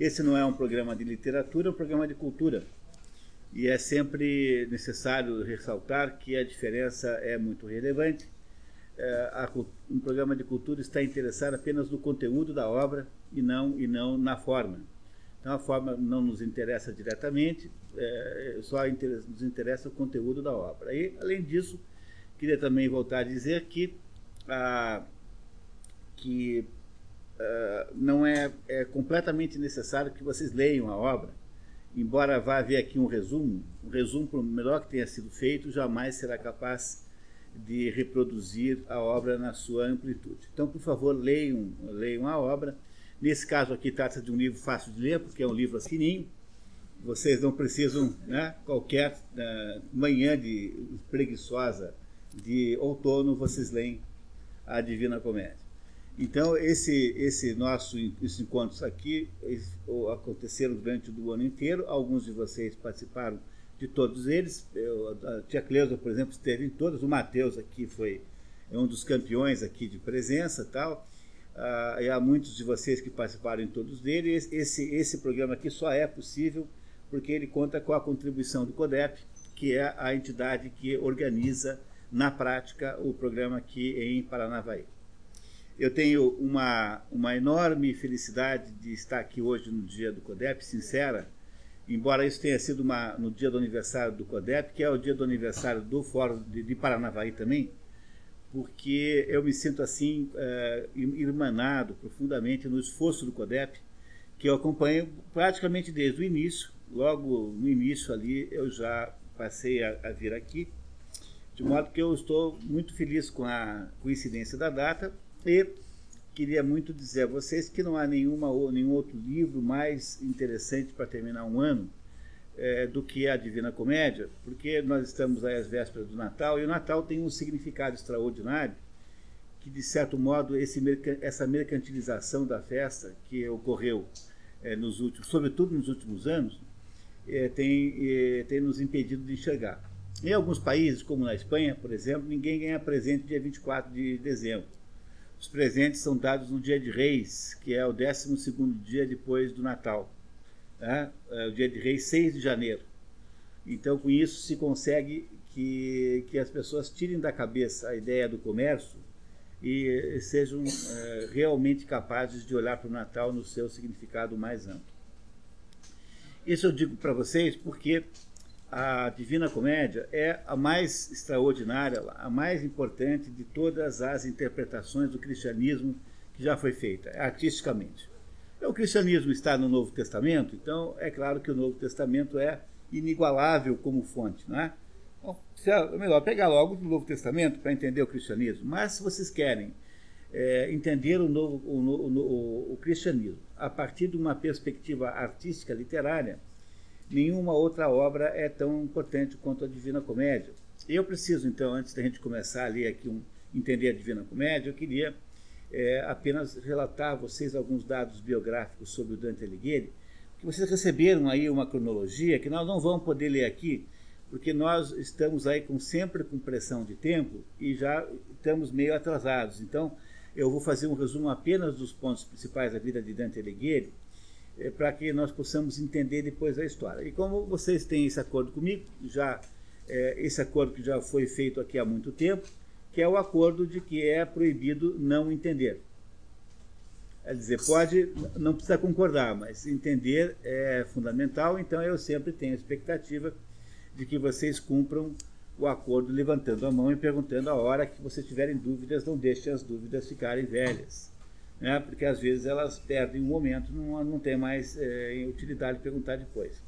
Esse não é um programa de literatura, é um programa de cultura. E é sempre necessário ressaltar que a diferença é muito relevante. É, a, um programa de cultura está interessado apenas no conteúdo da obra e não, e não na forma. Então a forma não nos interessa diretamente, é, só nos interessa o conteúdo da obra. E, além disso, queria também voltar a dizer que, ah, que não é, é completamente necessário que vocês leiam a obra, embora vá haver aqui um resumo, um resumo, por melhor que tenha sido feito, jamais será capaz de reproduzir a obra na sua amplitude. Então, por favor, leiam, leiam a obra Nesse caso aqui trata de um livro fácil de ler, porque é um livro fininho. Vocês não precisam, né, qualquer uh, manhã de preguiçosa de outono, vocês leem a Divina Comédia. Então, esse, esse nosso, esses encontros aqui aconteceram durante o ano inteiro. Alguns de vocês participaram de todos eles. Eu, a tia Cleusa, por exemplo, esteve em todos. O Mateus aqui foi é um dos campeões aqui de presença tal. Uh, e há muitos de vocês que participaram em todos eles. Esse, esse programa aqui só é possível porque ele conta com a contribuição do CODEP, que é a entidade que organiza na prática o programa aqui em Paranavaí. Eu tenho uma, uma enorme felicidade de estar aqui hoje no dia do CODEP, sincera, embora isso tenha sido uma, no dia do aniversário do CODEP, que é o dia do aniversário do Fórum de, de Paranavaí também, porque eu me sinto assim uh, irmanado profundamente no esforço do CODEP, que eu acompanho praticamente desde o início. Logo no início ali eu já passei a, a vir aqui, de modo que eu estou muito feliz com a coincidência da data e queria muito dizer a vocês que não há nenhuma, nenhum outro livro mais interessante para terminar um ano é, do que a Divina Comédia, porque nós estamos aí às vésperas do Natal e o Natal tem um significado extraordinário que, de certo modo, esse, essa mercantilização da festa que ocorreu é, nos últimos, sobretudo nos últimos anos, é, tem, é, tem nos impedido de enxergar. Em alguns países, como na Espanha, por exemplo, ninguém ganha presente dia 24 de dezembro. Os presentes são dados no dia de Reis, que é o 12 dia depois do Natal né? É o dia de Reis 6 de janeiro. Então, com isso, se consegue que, que as pessoas tirem da cabeça a ideia do comércio e sejam é, realmente capazes de olhar para o Natal no seu significado mais amplo. Isso eu digo para vocês porque a Divina Comédia é a mais extraordinária, a mais importante de todas as interpretações do cristianismo que já foi feita, artisticamente. O cristianismo está no Novo Testamento, então é claro que o Novo Testamento é inigualável como fonte, não é? Bom, é melhor pegar logo o Novo Testamento para entender o cristianismo. Mas se vocês querem é, entender o, novo, o, o, o, cristianismo a partir de uma perspectiva artística literária, nenhuma outra obra é tão importante quanto a Divina Comédia. Eu preciso, então, antes da gente começar a ler aqui um entender a Divina Comédia, eu queria é, apenas relatar a vocês alguns dados biográficos sobre o Dante Alighieri, que vocês receberam aí uma cronologia que nós não vamos poder ler aqui, porque nós estamos aí com, sempre com pressão de tempo e já estamos meio atrasados. Então, eu vou fazer um resumo apenas dos pontos principais da vida de Dante Alighieri, é, para que nós possamos entender depois a história. E como vocês têm esse acordo comigo, já é, esse acordo que já foi feito aqui há muito tempo, que é o acordo de que é proibido não entender. Quer dizer, pode, não precisa concordar, mas entender é fundamental, então eu sempre tenho a expectativa de que vocês cumpram o acordo levantando a mão e perguntando a hora que vocês tiverem dúvidas, não deixem as dúvidas ficarem velhas. Né? Porque às vezes elas perdem um momento, não, não tem mais é, utilidade perguntar depois.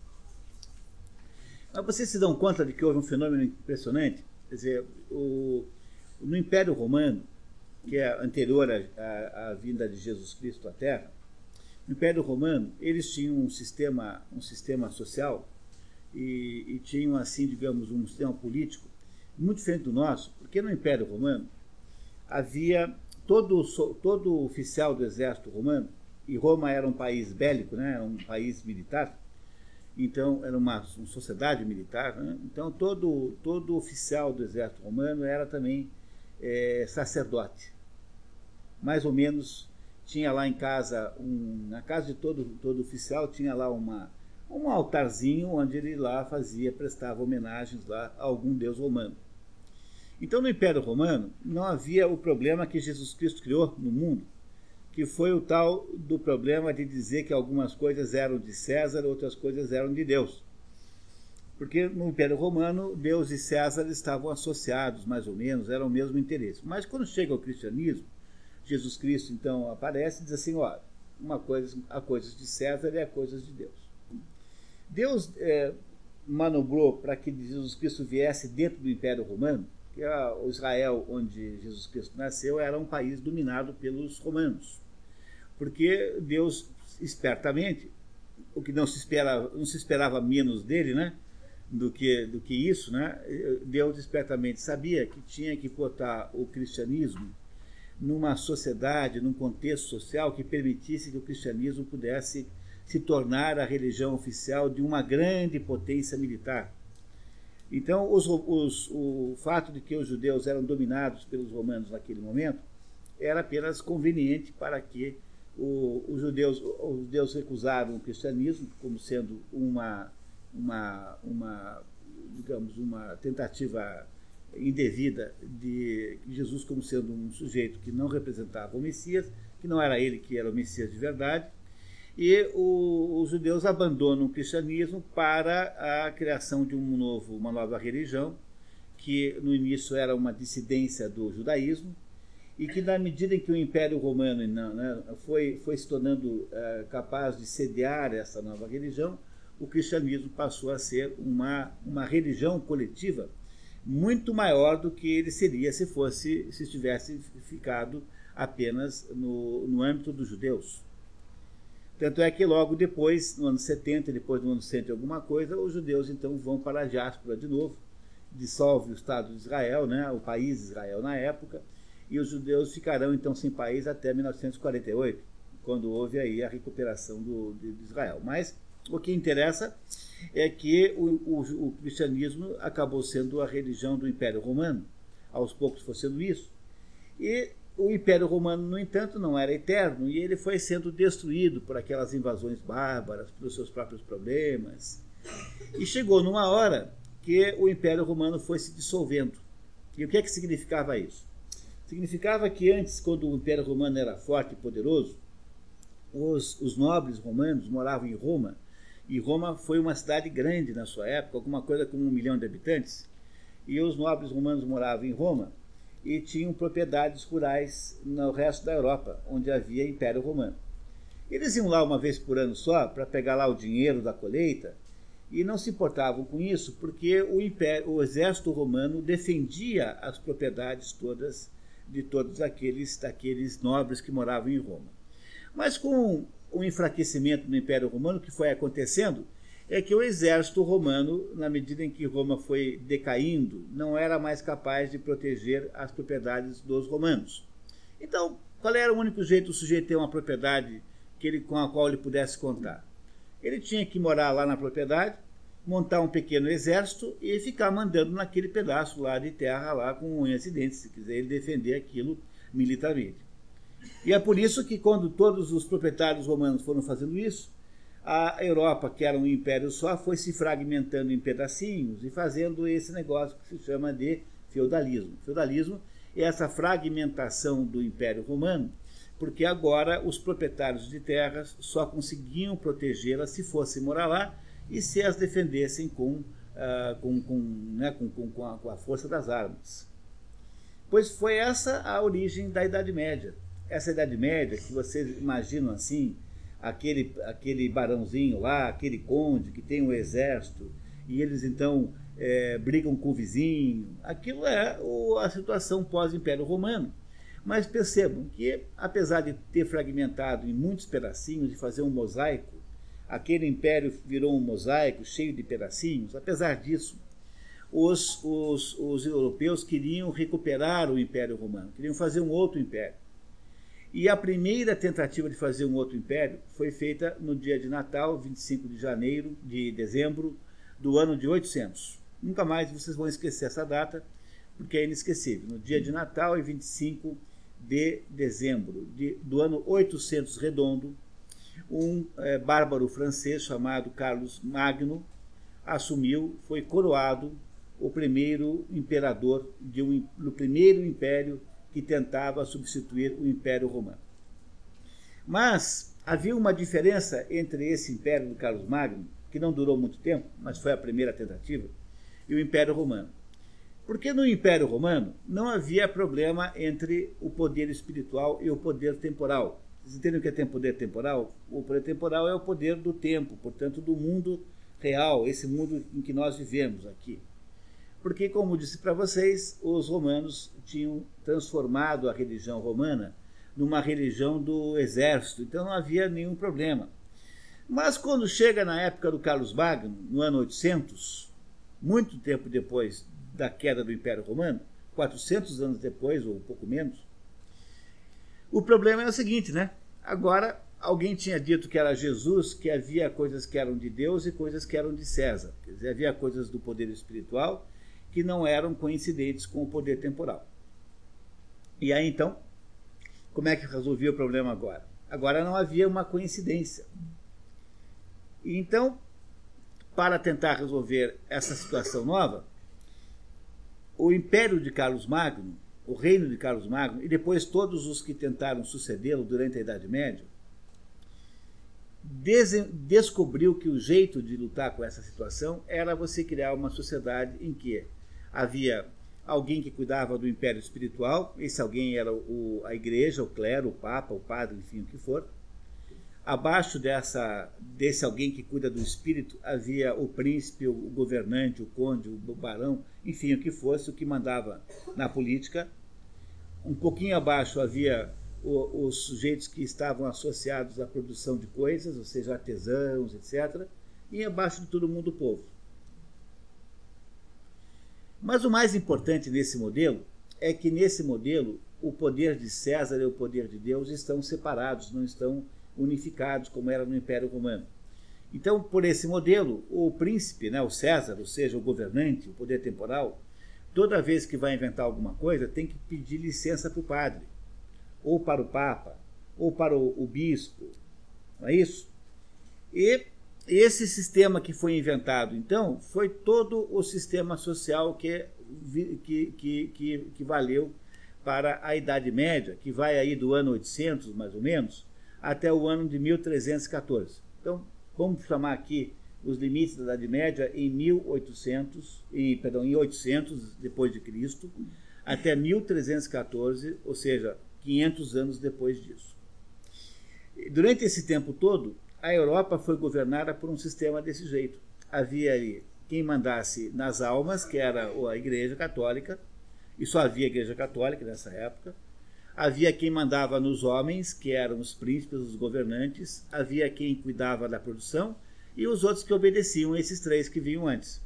Mas vocês se dão conta de que houve um fenômeno impressionante? Quer dizer, o, no Império Romano, que é anterior à, vinda de Jesus Cristo à Terra, no Império Romano, eles tinham um sistema, um sistema social e, e, tinham, assim, digamos, um sistema político muito diferente do nosso, porque no Império Romano havia todo, todo oficial do exército romano, e Roma era um país bélico, né, um país militar, então era uma, uma sociedade militar, né, então todo, todo oficial do exército romano era também é, sacerdote. Mais ou menos tinha lá em casa, um, na casa de todo, todo oficial, tinha lá uma, um altarzinho onde ele lá fazia, prestava homenagens lá a algum deus romano. Então, no Império Romano, não havia o problema que Jesus Cristo criou no mundo, que foi o tal do problema de dizer que algumas coisas eram de César, outras coisas eram de Deus. Porque no Império Romano, Deus e César estavam associados, mais ou menos, eram o mesmo interesse. Mas quando chega ao cristianismo, Jesus Cristo então aparece e diz assim: olha, uma coisa, há coisas de César e há coisas de Deus. Deus é, manobrou para que Jesus Cristo viesse dentro do Império Romano, que o Israel, onde Jesus Cristo nasceu, era um país dominado pelos romanos. Porque Deus, espertamente, o que não se, espera, não se esperava menos dele, né? do que, do que isso, né? Deus espertamente sabia que tinha que botar o cristianismo numa sociedade, num contexto social que permitisse que o cristianismo pudesse se tornar a religião oficial de uma grande potência militar. Então, os, os, o fato de que os judeus eram dominados pelos romanos naquele momento era apenas conveniente para que o, os, judeus, os judeus recusaram o cristianismo como sendo uma uma, uma digamos, uma tentativa indevida de Jesus como sendo um sujeito que não representava o Messias, que não era ele que era o Messias de verdade, e o, os judeus abandonam o cristianismo para a criação de um novo, uma nova religião, que no início era uma dissidência do judaísmo, e que na medida em que o Império Romano né, foi, foi se tornando uh, capaz de sediar essa nova religião, o cristianismo passou a ser uma, uma religião coletiva muito maior do que ele seria se fosse se tivesse ficado apenas no, no âmbito dos judeus. Tanto é que logo depois, no ano 70, depois do ano 100 alguma coisa, os judeus então vão para a diáspora de novo, dissolve o Estado de Israel, né, o país de Israel na época, e os judeus ficarão então sem país até 1948, quando houve aí a recuperação do, de, de Israel. Mas o que interessa é que o, o, o, cristianismo acabou sendo a religião do Império Romano. Aos poucos foi sendo isso. E o Império Romano, no entanto, não era eterno e ele foi sendo destruído por aquelas invasões bárbaras, pelos seus próprios problemas. E chegou numa hora que o Império Romano foi se dissolvendo. E o que é que significava isso? Significava que antes, quando o Império Romano era forte e poderoso, os, os nobres romanos moravam em Roma e Roma foi uma cidade grande na sua época, alguma coisa como um milhão de habitantes. E os nobres romanos moravam em Roma e tinham propriedades rurais no resto da Europa, onde havia Império Romano. Eles iam lá uma vez por ano só para pegar lá o dinheiro da colheita e não se importavam com isso porque o, império, o exército romano defendia as propriedades todas de todos aqueles daqueles nobres que moravam em Roma. Mas com o enfraquecimento do Império Romano que foi acontecendo é que o exército romano, na medida em que Roma foi decaindo, não era mais capaz de proteger as propriedades dos romanos. Então, qual era o único jeito do sujeito ter uma propriedade que ele, com a qual ele pudesse contar? Ele tinha que morar lá na propriedade, montar um pequeno exército e ficar mandando naquele pedaço lá de terra lá com unhas e dentes, se quiser ele defender aquilo militarmente. E é por isso que, quando todos os proprietários romanos foram fazendo isso, a Europa, que era um império só, foi se fragmentando em pedacinhos e fazendo esse negócio que se chama de feudalismo. Feudalismo é essa fragmentação do Império Romano, porque agora os proprietários de terras só conseguiam protegê-las se fossem morar lá e se as defendessem com, uh, com, com, né, com, a, com a força das armas. Pois foi essa a origem da Idade Média essa Idade Média, que vocês imaginam assim, aquele, aquele barãozinho lá, aquele conde que tem um exército, e eles então é, brigam com o vizinho, aquilo é o, a situação pós-Império Romano. Mas percebam que, apesar de ter fragmentado em muitos pedacinhos e fazer um mosaico, aquele império virou um mosaico cheio de pedacinhos, apesar disso, os, os, os europeus queriam recuperar o Império Romano, queriam fazer um outro império. E a primeira tentativa de fazer um outro império foi feita no dia de Natal, 25 de janeiro, de dezembro do ano de 800. Nunca mais vocês vão esquecer essa data, porque é inesquecível. No dia de Natal, e 25 de dezembro de, do ano 800 redondo, um é, bárbaro francês chamado Carlos Magno assumiu, foi coroado o primeiro imperador de um, do primeiro império que tentava substituir o Império Romano. Mas havia uma diferença entre esse império do Carlos Magno, que não durou muito tempo, mas foi a primeira tentativa, e o Império Romano. Porque no Império Romano não havia problema entre o poder espiritual e o poder temporal. Vocês entendem o que é poder temporal? O poder temporal é o poder do tempo, portanto, do mundo real, esse mundo em que nós vivemos aqui. Porque, como disse para vocês, os romanos tinham transformado a religião romana numa religião do exército, então não havia nenhum problema. Mas quando chega na época do Carlos Magno, no ano 800, muito tempo depois da queda do Império Romano, 400 anos depois, ou um pouco menos, o problema é o seguinte, né? Agora, alguém tinha dito que era Jesus, que havia coisas que eram de Deus e coisas que eram de César. Quer dizer, havia coisas do poder espiritual que não eram coincidentes com o poder temporal. E aí então, como é que resolvia o problema agora? Agora não havia uma coincidência. E então, para tentar resolver essa situação nova, o império de Carlos Magno, o reino de Carlos Magno, e depois todos os que tentaram sucedê-lo durante a Idade Média, descobriu que o jeito de lutar com essa situação era você criar uma sociedade em que havia alguém que cuidava do império espiritual, esse alguém era o, a igreja, o clero, o papa, o padre, enfim, o que for. Abaixo dessa, desse alguém que cuida do espírito havia o príncipe, o governante, o conde, o barão, enfim, o que fosse, o que mandava na política. Um pouquinho abaixo havia o, os sujeitos que estavam associados à produção de coisas, ou seja, artesãos, etc. E abaixo de todo mundo o povo. Mas o mais importante nesse modelo é que nesse modelo o poder de César e o poder de Deus estão separados, não estão unificados como era no Império Romano. Então, por esse modelo, o príncipe, né, o César, ou seja, o governante, o poder temporal, toda vez que vai inventar alguma coisa, tem que pedir licença para o padre, ou para o papa, ou para o, o bispo, não é isso? E esse sistema que foi inventado, então, foi todo o sistema social que, que, que, que, que valeu para a Idade Média, que vai aí do ano 800, mais ou menos, até o ano de 1314. Então, vamos chamar aqui os limites da Idade Média em 1800, em, perdão, em 800 depois de Cristo, até 1314, ou seja, 500 anos depois disso. Durante esse tempo todo, a Europa foi governada por um sistema desse jeito. Havia ali quem mandasse nas almas, que era a Igreja Católica, e só havia Igreja Católica nessa época. Havia quem mandava nos homens, que eram os príncipes, os governantes. Havia quem cuidava da produção e os outros que obedeciam esses três que vinham antes.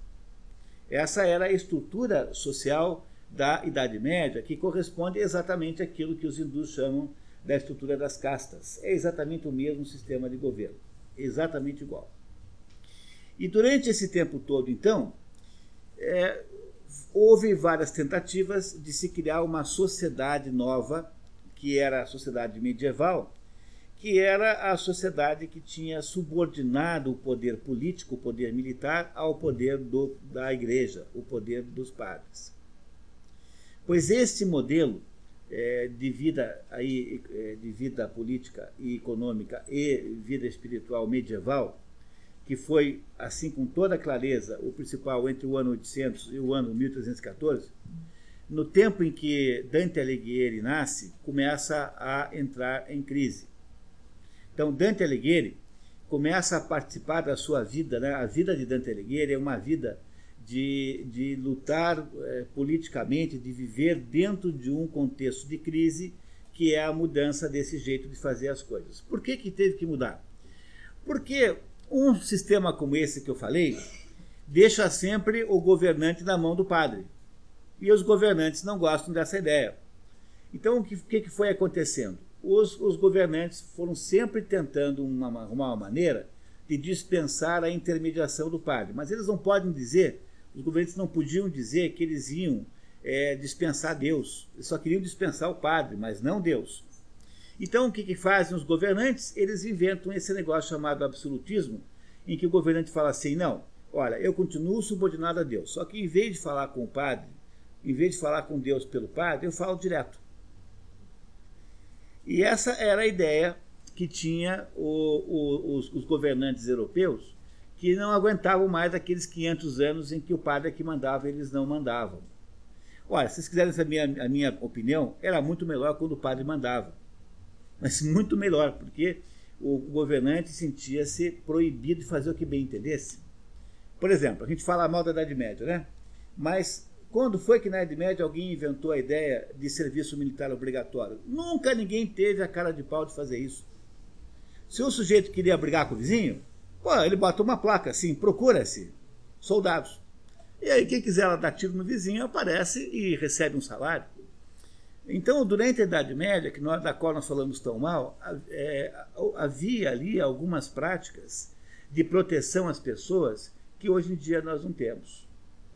Essa era a estrutura social da Idade Média, que corresponde exatamente àquilo que os hindus chamam da estrutura das castas. É exatamente o mesmo sistema de governo exatamente igual. E durante esse tempo todo, então, é, houve várias tentativas de se criar uma sociedade nova, que era a sociedade medieval, que era a sociedade que tinha subordinado o poder político, o poder militar, ao poder do, da igreja, o poder dos padres. Pois este modelo é, de vida aí é, de vida política e econômica e vida espiritual medieval que foi assim com toda clareza o principal entre o ano 800 e o ano 1314 no tempo em que Dante Alighieri nasce começa a entrar em crise então Dante Alighieri começa a participar da sua vida né? a vida de Dante Alighieri é uma vida de, de lutar é, politicamente, de viver dentro de um contexto de crise, que é a mudança desse jeito de fazer as coisas. Por que, que teve que mudar? Porque um sistema como esse que eu falei deixa sempre o governante na mão do padre. E os governantes não gostam dessa ideia. Então, o que, que foi acontecendo? Os, os governantes foram sempre tentando uma, uma maneira de dispensar a intermediação do padre. Mas eles não podem dizer os governantes não podiam dizer que eles iam é, dispensar Deus. Eles só queriam dispensar o padre, mas não Deus. Então, o que, que fazem os governantes? Eles inventam esse negócio chamado absolutismo, em que o governante fala assim: não, olha, eu continuo subordinado a Deus, só que em vez de falar com o padre, em vez de falar com Deus pelo padre, eu falo direto. E essa era a ideia que tinha o, o, os, os, governantes europeus, que não aguentavam mais aqueles 500 anos em que o padre que mandava eles não mandavam. Olha, se vocês quiserem saber a minha, a minha opinião, era muito melhor quando o padre mandava mas muito melhor, porque o governante sentia-se proibido de fazer o que bem entendesse. Por exemplo, a gente fala mal da Idade Média, né? Mas quando foi que na Idade Média alguém inventou a ideia de serviço militar obrigatório? Nunca ninguém teve a cara de pau de fazer isso. Se o sujeito queria brigar com o vizinho, pô, ele bota uma placa assim, procura-se soldados. E aí quem quiser dar tiro no vizinho aparece e recebe um salário. Então, durante a Idade Média, que nós, da qual nós falamos tão mal, é, havia ali algumas práticas de proteção às pessoas que hoje em dia nós não temos.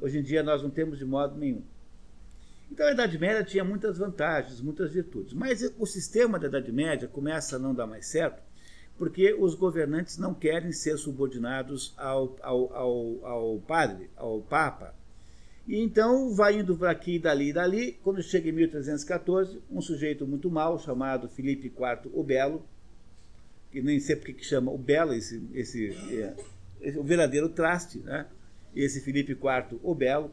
Hoje em dia nós não temos de modo nenhum. Então a Idade Média tinha muitas vantagens, muitas virtudes. Mas o sistema da Idade Média começa a não dar mais certo porque os governantes não querem ser subordinados ao, ao, ao, ao padre, ao papa, e então vai indo para aqui, dali e dali. Quando chega em 1314, um sujeito muito mau, chamado Filipe IV o Belo, que nem sei porque que chama o Belo, esse, esse, é, esse o verdadeiro traste, né? esse Filipe IV o Belo,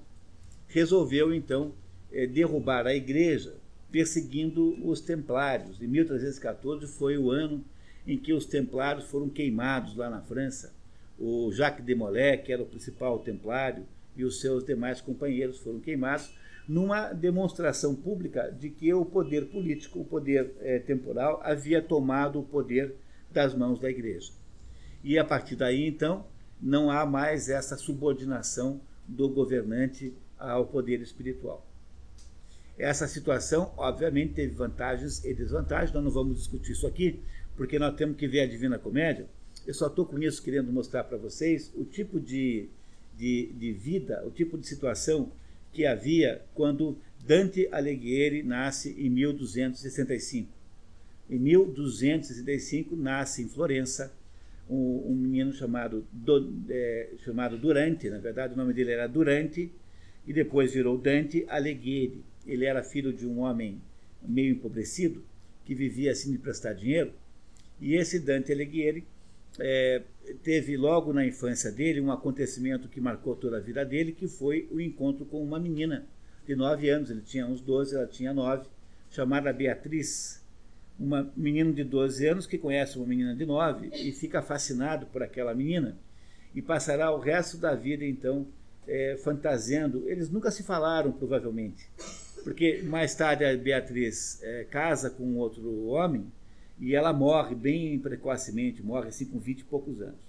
resolveu então é, derrubar a igreja, perseguindo os templários. Em 1314 foi o ano em que os templários foram queimados lá na França. O Jacques de Molay, que era o principal templário, e os seus demais companheiros foram queimados numa demonstração pública de que o poder político, o poder é, temporal, havia tomado o poder das mãos da igreja. E a partir daí, então, não há mais essa subordinação do governante ao poder espiritual. Essa situação, obviamente, teve vantagens e desvantagens, nós não vamos discutir isso aqui, porque nós temos que ver a Divina Comédia. Eu só estou com isso querendo mostrar para vocês o tipo de de, de vida, o tipo de situação que havia quando Dante Alighieri nasce em 1265. Em 1265 nasce em Florença um, um menino chamado, Do, é, chamado Durante, na verdade o nome dele era Durante, e depois virou Dante Alighieri. Ele era filho de um homem meio empobrecido, que vivia assim de prestar dinheiro, e esse Dante Alighieri é, teve logo na infância dele um acontecimento que marcou toda a vida dele, que foi o encontro com uma menina de 9 anos, ele tinha uns 12, ela tinha 9, chamada Beatriz, uma menina de 12 anos que conhece uma menina de 9 e fica fascinado por aquela menina e passará o resto da vida então é, fantasiando. Eles nunca se falaram, provavelmente, porque mais tarde a Beatriz é, casa com outro homem e ela morre bem precocemente, morre assim com 20 e poucos anos.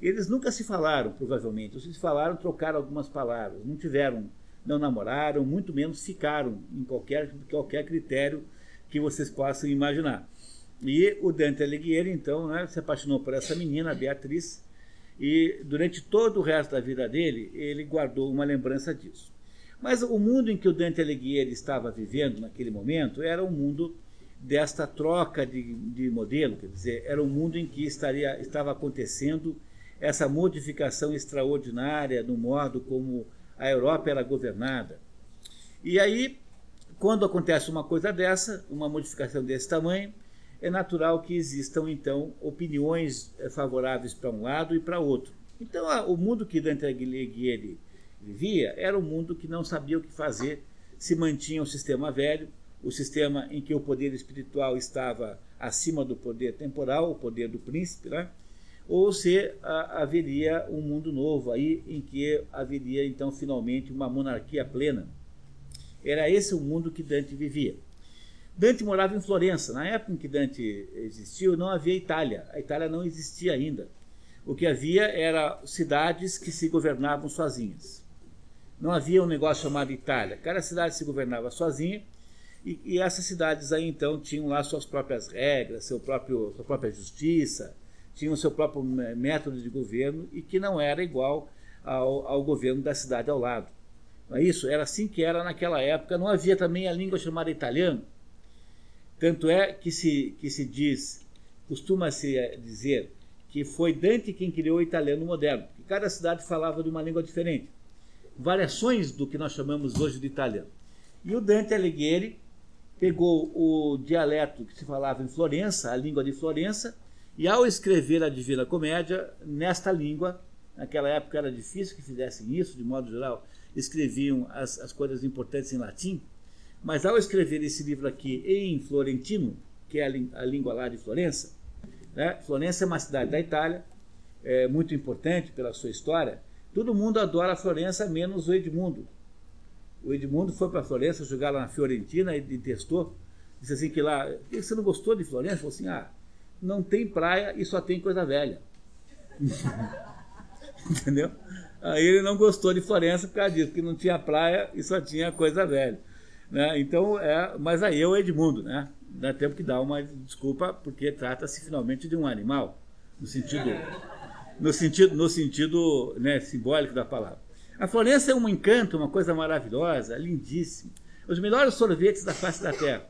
Eles nunca se falaram, provavelmente. Ou se falaram, trocaram algumas palavras. Não tiveram, não namoraram, muito menos ficaram em qualquer, qualquer critério que vocês possam imaginar. E o Dante Alighieri, então, né, se apaixonou por essa menina, a Beatriz, e durante todo o resto da vida dele, ele guardou uma lembrança disso. Mas o mundo em que o Dante Alighieri estava vivendo naquele momento era um mundo desta troca de, de modelo, quer dizer, era um mundo em que estaria, estava acontecendo essa modificação extraordinária no modo como a Europa era governada. E aí, quando acontece uma coisa dessa, uma modificação desse tamanho, é natural que existam então opiniões eh, favoráveis para um lado e para outro. Então, o mundo que Dante Alighieri vivia era um mundo que não sabia o que fazer, se mantinha o sistema velho, o sistema em que o poder espiritual estava acima do poder temporal, o poder do príncipe, né? ou se a, haveria um mundo novo aí em que haveria então finalmente uma monarquia plena. Era esse o mundo que Dante vivia. Dante morava em Florença. Na época em que Dante existiu, não havia Itália. A Itália não existia ainda. O que havia era cidades que se governavam sozinhas. Não havia um negócio chamado Itália. Cada cidade se governava sozinha e, e, essas cidades aí então tinham lá suas próprias regras, seu próprio, sua própria justiça, tinham seu próprio método de governo e que não era igual ao, ao governo da cidade ao lado. Não é isso? Era assim que era naquela época. Não havia também a língua chamada italiano. Tanto é que se, que se diz, costuma-se dizer, que foi Dante quem criou o italiano moderno. Que cada cidade falava de uma língua diferente. Variações do que nós chamamos hoje de italiano. E o Dante Alighieri pegou o dialeto que se falava em Florença, a língua de Florença, e ao escrever a Divina Comédia, nesta língua, naquela época era difícil que fizessem isso, de modo geral, escreviam as, as coisas importantes em latim, mas ao escrever esse livro aqui em florentino, que é a, a língua lá de Florença, né? Florença é uma cidade da Itália, é muito importante pela sua história. Todo mundo adora Florença, menos o Edmundo. O Edmundo foi para Florença jogar lá na Fiorentina e, testou. Disse assim que lá, você não gostou de Florença? Falou assim, ah, não tem praia e só tem coisa velha. Entendeu? Aí ele não gostou de Florença por causa disso, porque não tinha praia e só tinha coisa velha. Né? Então, é, mas aí é o Edmundo, né? Dá tempo que dar uma desculpa, porque trata-se finalmente de um animal, no sentido, no sentido, no sentido né, simbólico da palavra. A Florença é um encanto, uma coisa maravilhosa, lindíssima. Os melhores sorvetes da face da terra.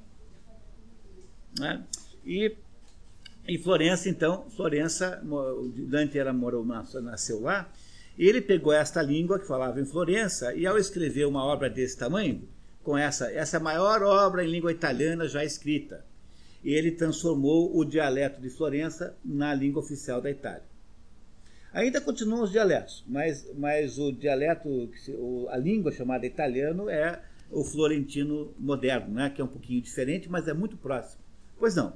Né? E em Florença, então, Florença, Dante era, morou, nasceu lá, e ele pegou esta língua que falava em Florença e ao escrever uma obra desse tamanho, com essa, essa maior obra em língua italiana já escrita, ele transformou o dialeto de Florença na língua oficial da Itália. Ainda continuam os dialetos, mas, mas o dialeto, a língua chamada italiano é o florentino moderno, né? que é um pouquinho diferente, mas é muito próximo. Pois não.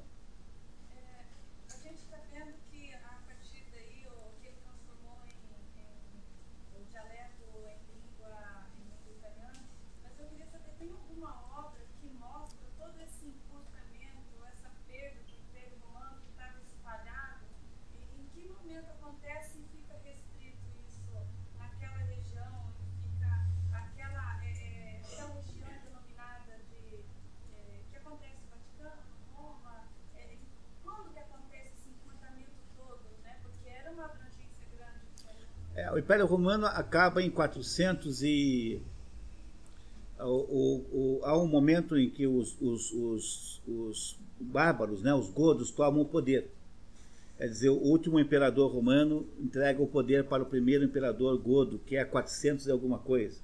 Império Romano acaba em 400 e o, o, há um momento em que os, os, os, os bárbaros, né, os godos, tomam o poder. Quer dizer, o último imperador romano entrega o poder para o primeiro imperador godo, que é 400 e alguma coisa.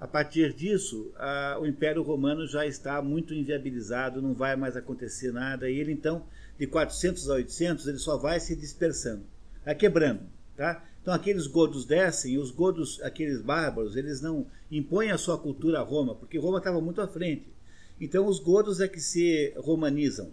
A partir disso, a, o Império Romano já está muito inviabilizado, não vai mais acontecer nada, e ele então, de 400 a 800, ele só vai se dispersando, vai quebrando, tá? Então aqueles godos descem, e os godos, aqueles bárbaros, eles não impõem a sua cultura a Roma, porque Roma estava muito à frente. Então os godos é que se romanizam.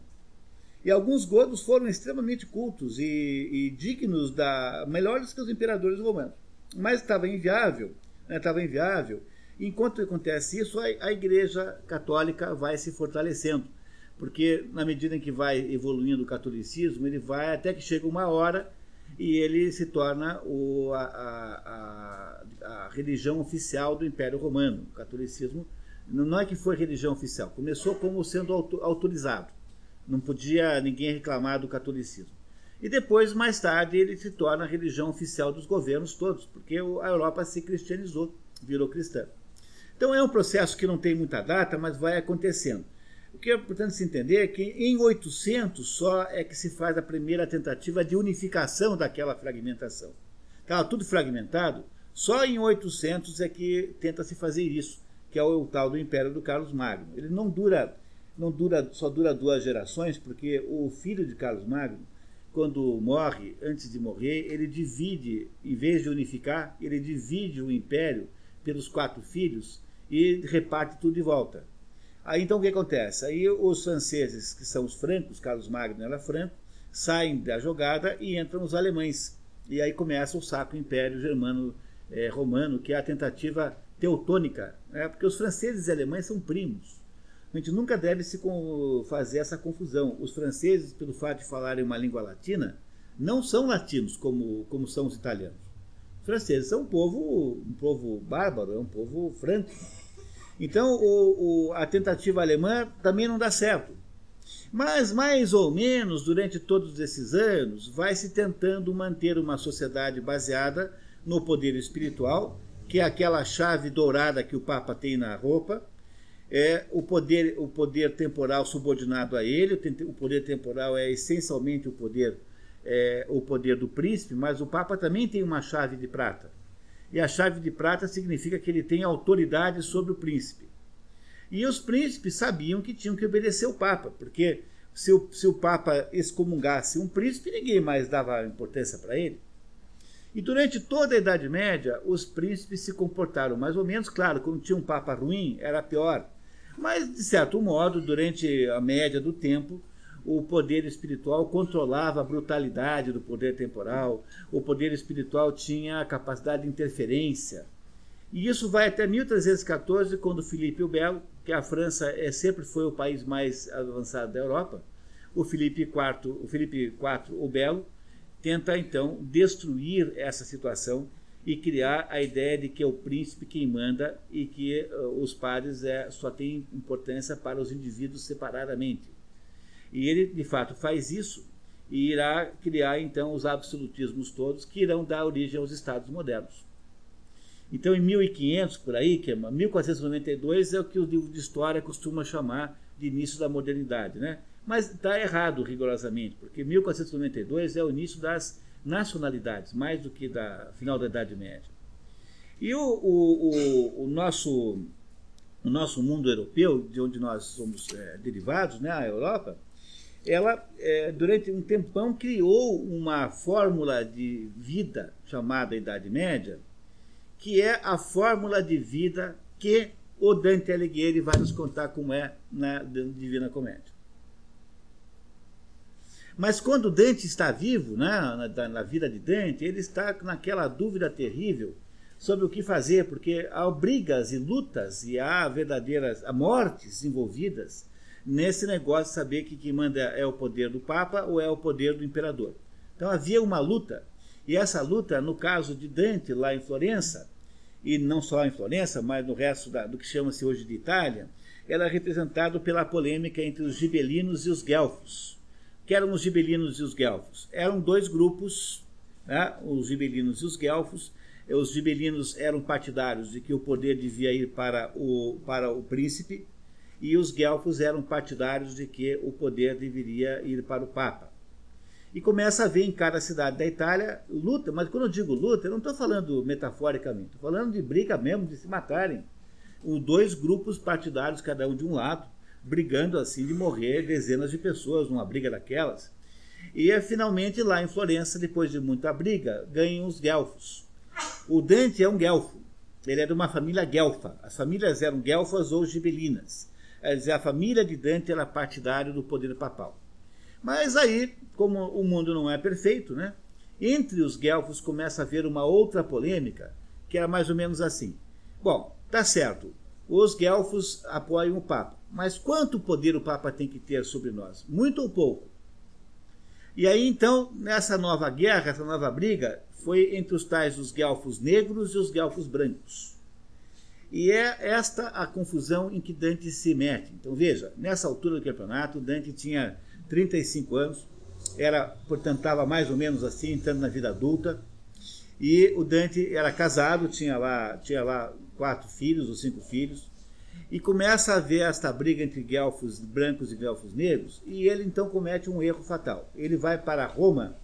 E alguns godos foram extremamente cultos e, e dignos da melhores que os imperadores romanos. Mas estava inviável, né, estava inviável. Enquanto acontece isso, a, a Igreja Católica vai se fortalecendo, porque na medida em que vai evoluindo o catolicismo, ele vai até que chega uma hora e ele se torna o, a, a, a, religião oficial do Império Romano. O catolicismo não é que foi religião oficial, começou como sendo autorizado. Não podia ninguém reclamar do catolicismo. E depois, mais tarde, ele se torna a religião oficial dos governos todos, porque a Europa se cristianizou, virou cristã. Então é um processo que não tem muita data, mas vai acontecendo. O que é importante se entender é que em 800 só é que se faz a primeira tentativa de unificação daquela fragmentação. Estava tudo fragmentado, só em 800 é que tenta se fazer isso, que é o tal do Império do Carlos Magno. Ele não dura, não dura, só dura duas gerações, porque o filho de Carlos Magno, quando morre, antes de morrer, ele divide, em vez de unificar, ele divide o império pelos quatro filhos e reparte tudo de volta. Aí então o que acontece? Aí os franceses, que são os francos, Carlos Magno era franco, saem da jogada e entram os alemães. E aí começa o Sacro Império Germano é, Romano, que é a tentativa teutônica, né? porque os franceses e alemães são primos. A gente nunca deve se fazer essa confusão. Os franceses, pelo fato de falarem uma língua latina, não são latinos como, como são os italianos. Os franceses são um povo, um povo bárbaro, é um povo franco. Então o, o, a tentativa alemã também não dá certo. Mas, mais ou menos, durante todos esses anos, vai se tentando manter uma sociedade baseada no poder espiritual que é aquela chave dourada que o Papa tem na roupa, é o poder, o poder temporal subordinado a ele, o poder temporal é essencialmente o poder, é, o poder do príncipe, mas o Papa também tem uma chave de prata. E a chave de prata significa que ele tem autoridade sobre o príncipe. E os príncipes sabiam que tinham que obedecer o Papa, porque se o, se o Papa excomungasse um príncipe, ninguém mais dava importância para ele. E durante toda a Idade Média, os príncipes se comportaram mais ou menos, claro, quando tinha um Papa ruim, era pior. Mas, de certo modo, durante a média do tempo, o poder espiritual controlava a brutalidade do poder temporal, o poder espiritual tinha a capacidade de interferência. E isso vai até 1314, quando Filipe o Belo, que a França é, sempre foi o país mais avançado da Europa, o Filipe IV, o Filipe IV o Belo, tenta então destruir essa situação e criar a ideia de que é o príncipe quem manda e que uh, os pares é, só têm importância para os indivíduos separadamente. E ele, de fato, faz isso e irá criar então os absolutismos todos que irão dar origem aos estados modernos. Então, em 1500 por aí, que é 1492 é o que o livro de história costuma chamar de início da modernidade, né? Mas está errado rigorosamente, porque 1492 é o início das nacionalidades, mais do que da final da Idade Média. E o, o, o, o nosso, o nosso mundo europeu, de onde nós somos é, derivados, né, a Europa, ela, é, durante um tempão, criou uma fórmula de vida chamada Idade Média, que é a fórmula de vida que o Dante Alighieri vai nos contar como é na Divina Comédia. Mas quando Dante está vivo, né, na, na, vida de Dante, ele está naquela dúvida terrível sobre o que fazer, porque há brigas e lutas e há verdadeiras há mortes envolvidas nesse negócio de saber que quem manda é o poder do Papa ou é o poder do imperador. Então havia uma luta e essa luta, no caso de Dante, lá em Florença, e não só em Florença, mas no resto da, do que chama-se hoje de Itália, era representado pela polêmica entre os gibelinos e os guelfos. Que eram os gibelinos e os guelfos? Eram dois grupos, né? os gibelinos e os guelfos. Os gibelinos eram partidários de que o poder devia ir para o, para o príncipe, e os guelfos eram partidários de que o poder deveria ir para o Papa. E começa a ver em cada cidade da Itália luta, mas quando eu digo luta, eu não estou falando metaforicamente, estou falando de briga mesmo, de se matarem. Os dois grupos partidários, cada um de um lado, brigando assim de morrer dezenas de pessoas numa briga daquelas. E é finalmente lá em Florença, depois de muita briga, ganham os guelfos. O Dante é um guelfo, ele é de uma família guelfa. As famílias eram guelfas ou gibelinas. Quer dizer, a família de Dante era partidária do poder papal. Mas aí, como o mundo não é perfeito, né? Entre os guelfos começa a haver uma outra polêmica, que era mais ou menos assim. Bom, tá certo, os guelfos apoiam o Papa, mas quanto poder o Papa tem que ter sobre nós? Muito ou pouco? E aí então, nessa nova guerra, essa nova briga, foi entre os tais os guelfos negros e os guelfos brancos. E é esta a confusão em que Dante se mete. Então veja, nessa altura do campeonato, Dante tinha 35 anos, era, portanto, estava mais ou menos assim, entrando na vida adulta. E o Dante era casado, tinha lá, tinha lá quatro filhos ou cinco filhos, e começa a ver esta briga entre guelfos brancos e guelfos negros, e ele então comete um erro fatal. Ele vai para Roma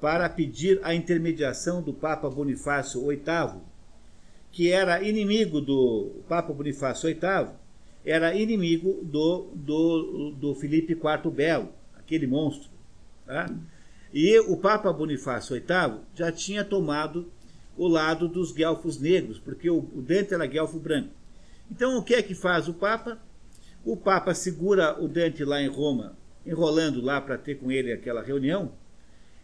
para pedir a intermediação do Papa Bonifácio VIII, que era inimigo do Papa Bonifácio VIII, era inimigo do, do, do Filipe IV Belo, aquele monstro. Tá? E o Papa Bonifácio VIII já tinha tomado o lado dos guelfos negros, porque o, o Dante era guelfo branco. Então o que é que faz o Papa? O Papa segura o Dante lá em Roma, enrolando lá para ter com ele aquela reunião,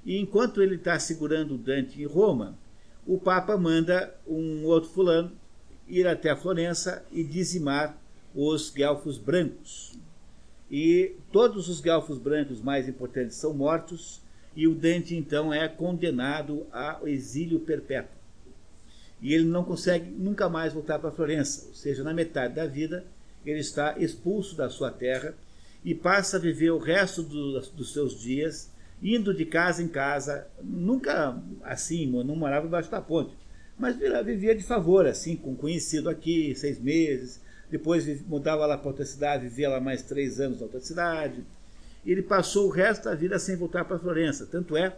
e enquanto ele está segurando o Dante em Roma, o Papa manda um outro fulano ir até a Florença e dizimar os guelfos brancos. E todos os guelfos brancos mais importantes são mortos, e o Dante então é condenado ao exílio perpétuo. E ele não consegue nunca mais voltar para Florença, ou seja, na metade da vida ele está expulso da sua terra e passa a viver o resto do, dos seus dias indo de casa em casa, nunca assim, não morava embaixo da ponte, mas vivia de favor, assim, com conhecido aqui, seis meses, depois mudava lá para outra cidade, vivia lá mais três anos na outra cidade. Ele passou o resto da vida sem voltar para Florença. Tanto é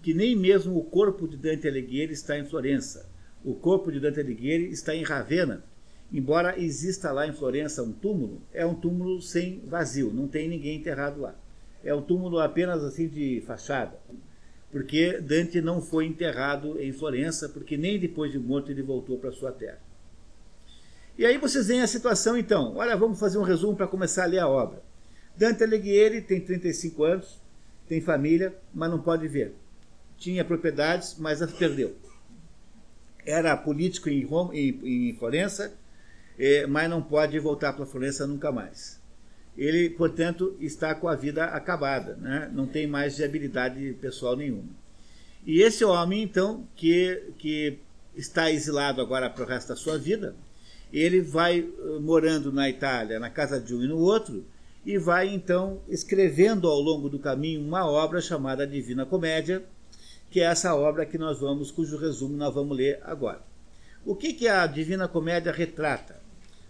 que nem mesmo o corpo de Dante Alighieri está em Florença. O corpo de Dante Alighieri está em Ravenna. Embora exista lá em Florença um túmulo, é um túmulo sem vazio, não tem ninguém enterrado lá. É um túmulo apenas assim de fachada. Porque Dante não foi enterrado em Florença, porque nem depois de morto ele voltou para sua terra. E aí vocês veem a situação então. Olha, vamos fazer um resumo para começar a ler a obra. Dante Alighieri tem 35 anos, tem família, mas não pode ver. Tinha propriedades, mas as perdeu. Era político em, Roma, em, em Florença, eh, mas não pode voltar para Florença nunca mais. Ele, portanto, está com a vida acabada, né? não tem mais viabilidade pessoal nenhuma. E esse homem, então, que, que está exilado agora para o resto da sua vida, ele vai eh, morando na Itália, na casa de um e no outro, e vai então escrevendo ao longo do caminho uma obra chamada Divina Comédia, que é essa obra que nós vamos, cujo resumo nós vamos ler agora. O que, que a Divina Comédia retrata?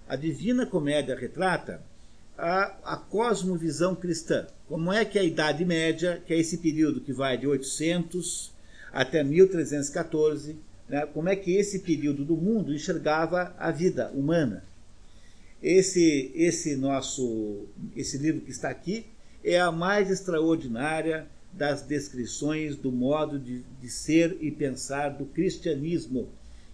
A Divina Comédia retrata a, a cosmovisão cristã. Como é que a Idade Média, que é esse período que vai de 800 até 1314, né, como é que esse período do mundo enxergava a vida humana. Esse, esse nosso, esse livro que está aqui é a mais extraordinária das descrições do modo de, de ser e pensar do cristianismo,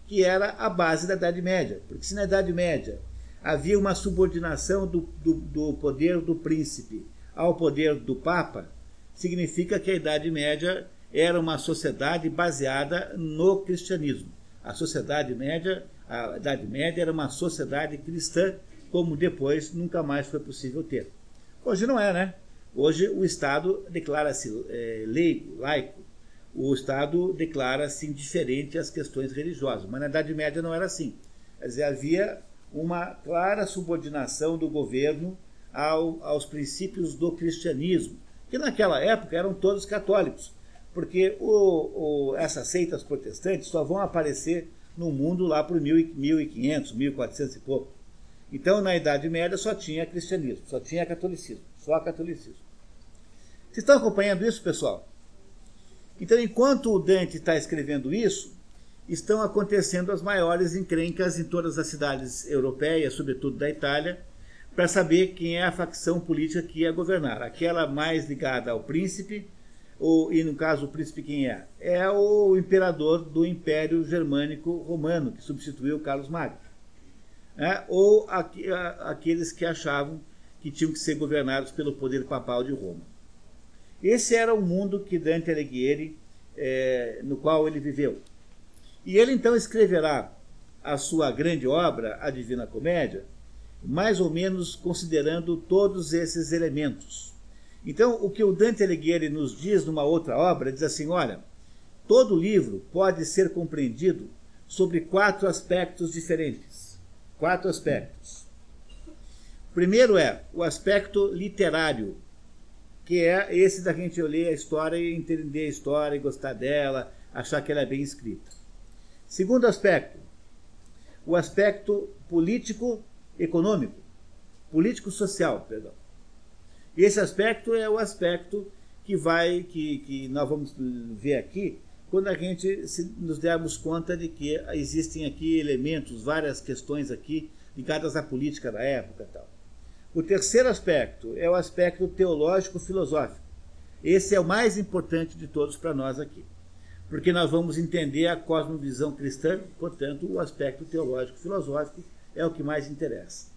que era a base da Idade Média. Porque se na Idade Média havia uma subordinação do, do, do poder do príncipe ao poder do Papa, significa que a Idade Média era uma sociedade baseada no cristianismo. A sociedade média, a Idade Média era uma sociedade cristã, como depois nunca mais foi possível ter. Hoje não é, né? Hoje o Estado declara-se é, leigo, laico. O Estado declara-se indiferente às questões religiosas. Mas na Idade Média não era assim. Quer dizer, havia uma clara subordinação do governo ao, aos princípios do cristianismo, que naquela época eram todos católicos porque o, o, essas seitas protestantes só vão aparecer no mundo lá por 1500, 1400 e pouco. Então, na Idade Média, só tinha cristianismo, só tinha catolicismo, só catolicismo. Vocês estão acompanhando isso, pessoal? Então, enquanto o Dante está escrevendo isso, estão acontecendo as maiores encrencas em todas as cidades europeias, sobretudo da Itália, para saber quem é a facção política que ia governar. Aquela mais ligada ao príncipe, ou, e no caso o príncipe quem é? É o imperador do Império Germânico Romano, que substituiu Carlos Magno. É, ou aqu aqueles que achavam que tinham que ser governados pelo poder papal de Roma. Esse era o mundo que Dante Alighieri, é, no qual ele viveu. E ele então escreverá a sua grande obra, a Divina Comédia, mais ou menos considerando todos esses elementos então, o que o Dante Alighieri nos diz numa outra obra, diz assim, olha, todo livro pode ser compreendido sobre quatro aspectos diferentes. Quatro aspectos. O primeiro é o aspecto literário, que é esse da gente ler a história e entender a história e gostar dela, achar que ela é bem escrita. Segundo aspecto, o aspecto político-econômico, político-social, perdão. Esse aspecto é o aspecto que vai, que, que nós vamos ver aqui, quando a gente se, nos dermos conta de que existem aqui elementos, várias questões aqui ligadas à política da época tal. O terceiro aspecto é o aspecto teológico-filosófico. Esse é o mais importante de todos para nós aqui. Porque nós vamos entender a cosmovisão cristã, portanto, o aspecto teológico-filosófico é o que mais interessa.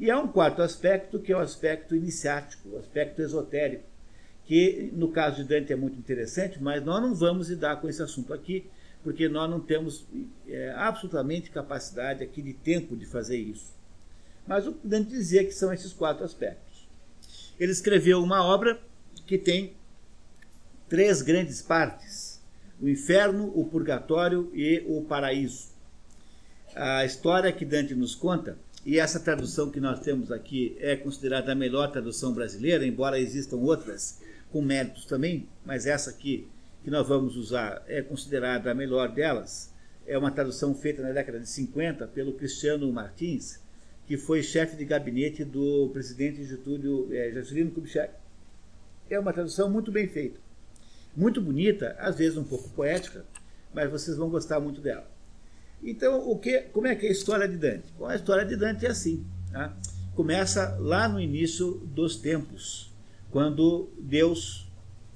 E há um quarto aspecto, que é o aspecto iniciático, o aspecto esotérico, que no caso de Dante é muito interessante, mas nós não vamos lidar com esse assunto aqui, porque nós não temos é, absolutamente capacidade aqui de tempo de fazer isso. Mas o Dante dizia que são esses quatro aspectos. Ele escreveu uma obra que tem três grandes partes: o inferno, o purgatório e o paraíso. A história que Dante nos conta e essa tradução que nós temos aqui é considerada a melhor tradução brasileira, embora existam outras com méritos também, mas essa aqui que nós vamos usar é considerada a melhor delas. é uma tradução feita na década de 50 pelo Cristiano Martins, que foi chefe de gabinete do presidente Getúlio, é, Juscelino Kubitschek. É uma tradução muito bem feita. Muito bonita, às vezes um pouco poética, mas vocês vão gostar muito dela. Então, o que, como é que é a história de Dante? Bom, a história de Dante é assim. Tá? Começa lá no início dos tempos, quando Deus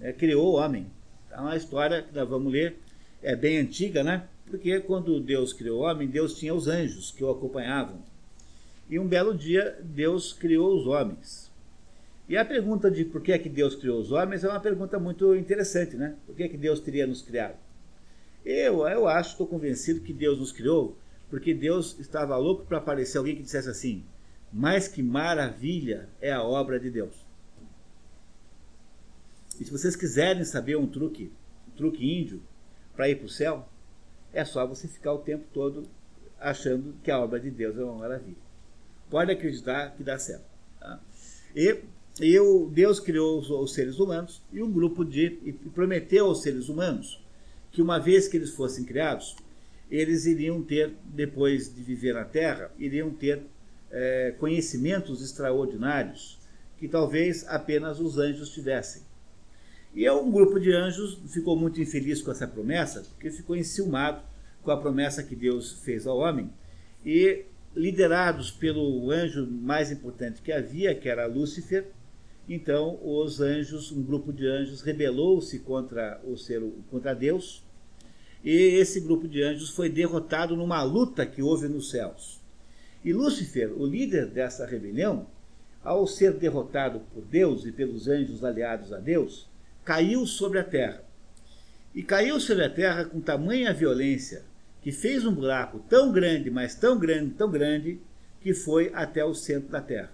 é, criou o homem. Então, a história que nós vamos ler é bem antiga, né? Porque quando Deus criou o homem, Deus tinha os anjos que o acompanhavam. E um belo dia, Deus criou os homens. E a pergunta de por que é que Deus criou os homens é uma pergunta muito interessante, né? Por que é que Deus teria nos criado? Eu, eu acho, estou convencido que Deus nos criou porque Deus estava louco para aparecer alguém que dissesse assim: Mas que maravilha é a obra de Deus. E se vocês quiserem saber um truque, um truque índio para ir para o céu, é só você ficar o tempo todo achando que a obra de Deus é uma maravilha. Pode acreditar que dá certo. Tá? E, e o, Deus criou os, os, seres humanos e um grupo de. e prometeu aos seres humanos que uma vez que eles fossem criados, eles iriam ter, depois de viver na Terra, iriam ter é, conhecimentos extraordinários que talvez apenas os anjos tivessem. E um grupo de anjos ficou muito infeliz com essa promessa, porque ficou enciumado com a promessa que Deus fez ao homem, e liderados pelo anjo mais importante que havia, que era Lúcifer, então os anjos, um grupo de anjos rebelou-se contra o ser, contra Deus, e esse grupo de anjos foi derrotado numa luta que houve nos céus. E Lúcifer, o líder dessa rebelião, ao ser derrotado por Deus e pelos anjos aliados a Deus, caiu sobre a terra. E caiu sobre a terra com tamanha violência que fez um buraco tão grande, mas tão grande, tão grande, que foi até o centro da terra.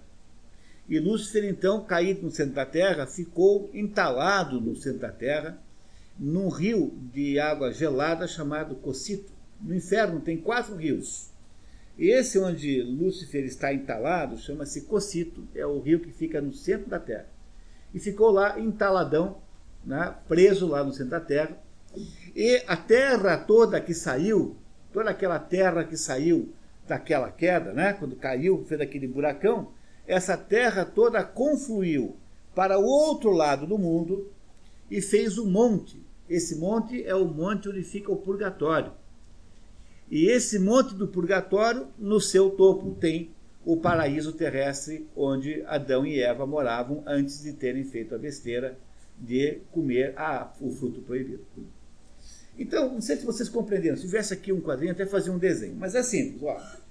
E Lúcifer, então, caído no centro da terra, ficou entalado no centro da terra, num rio de água gelada chamado Cocito. No inferno tem quatro rios. Esse onde Lúcifer está entalado chama-se Cocito, é o rio que fica no centro da terra. E ficou lá entaladão, né, preso lá no centro da terra. E a terra toda que saiu, toda aquela terra que saiu daquela queda, né, quando caiu, fez aquele buracão, essa terra toda confluiu para o outro lado do mundo e fez um monte. Esse monte é o monte onde fica o purgatório. E esse monte do purgatório, no seu topo, tem o paraíso terrestre onde Adão e Eva moravam antes de terem feito a besteira de comer a, o fruto proibido. Então, não sei se vocês compreenderam. Se tivesse aqui um quadrinho, até fazia um desenho. Mas é simples, ó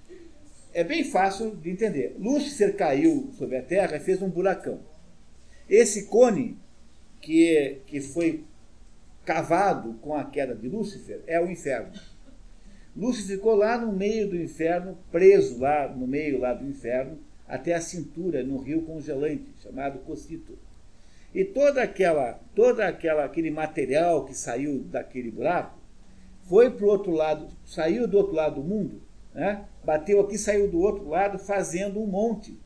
é bem fácil de entender. Lúcifer caiu sobre a Terra e fez um buracão. Esse cone que, que foi cavado com a queda de Lúcifer é o inferno. Lúcifer ficou lá no meio do inferno, preso lá no meio lá do inferno, até a cintura, no rio congelante, chamado Cocito. E toda aquela, toda aquela, aquele material que saiu daquele buraco foi para outro lado, saiu do outro lado do mundo né? bateu aqui, saiu do outro lado, fazendo um monte.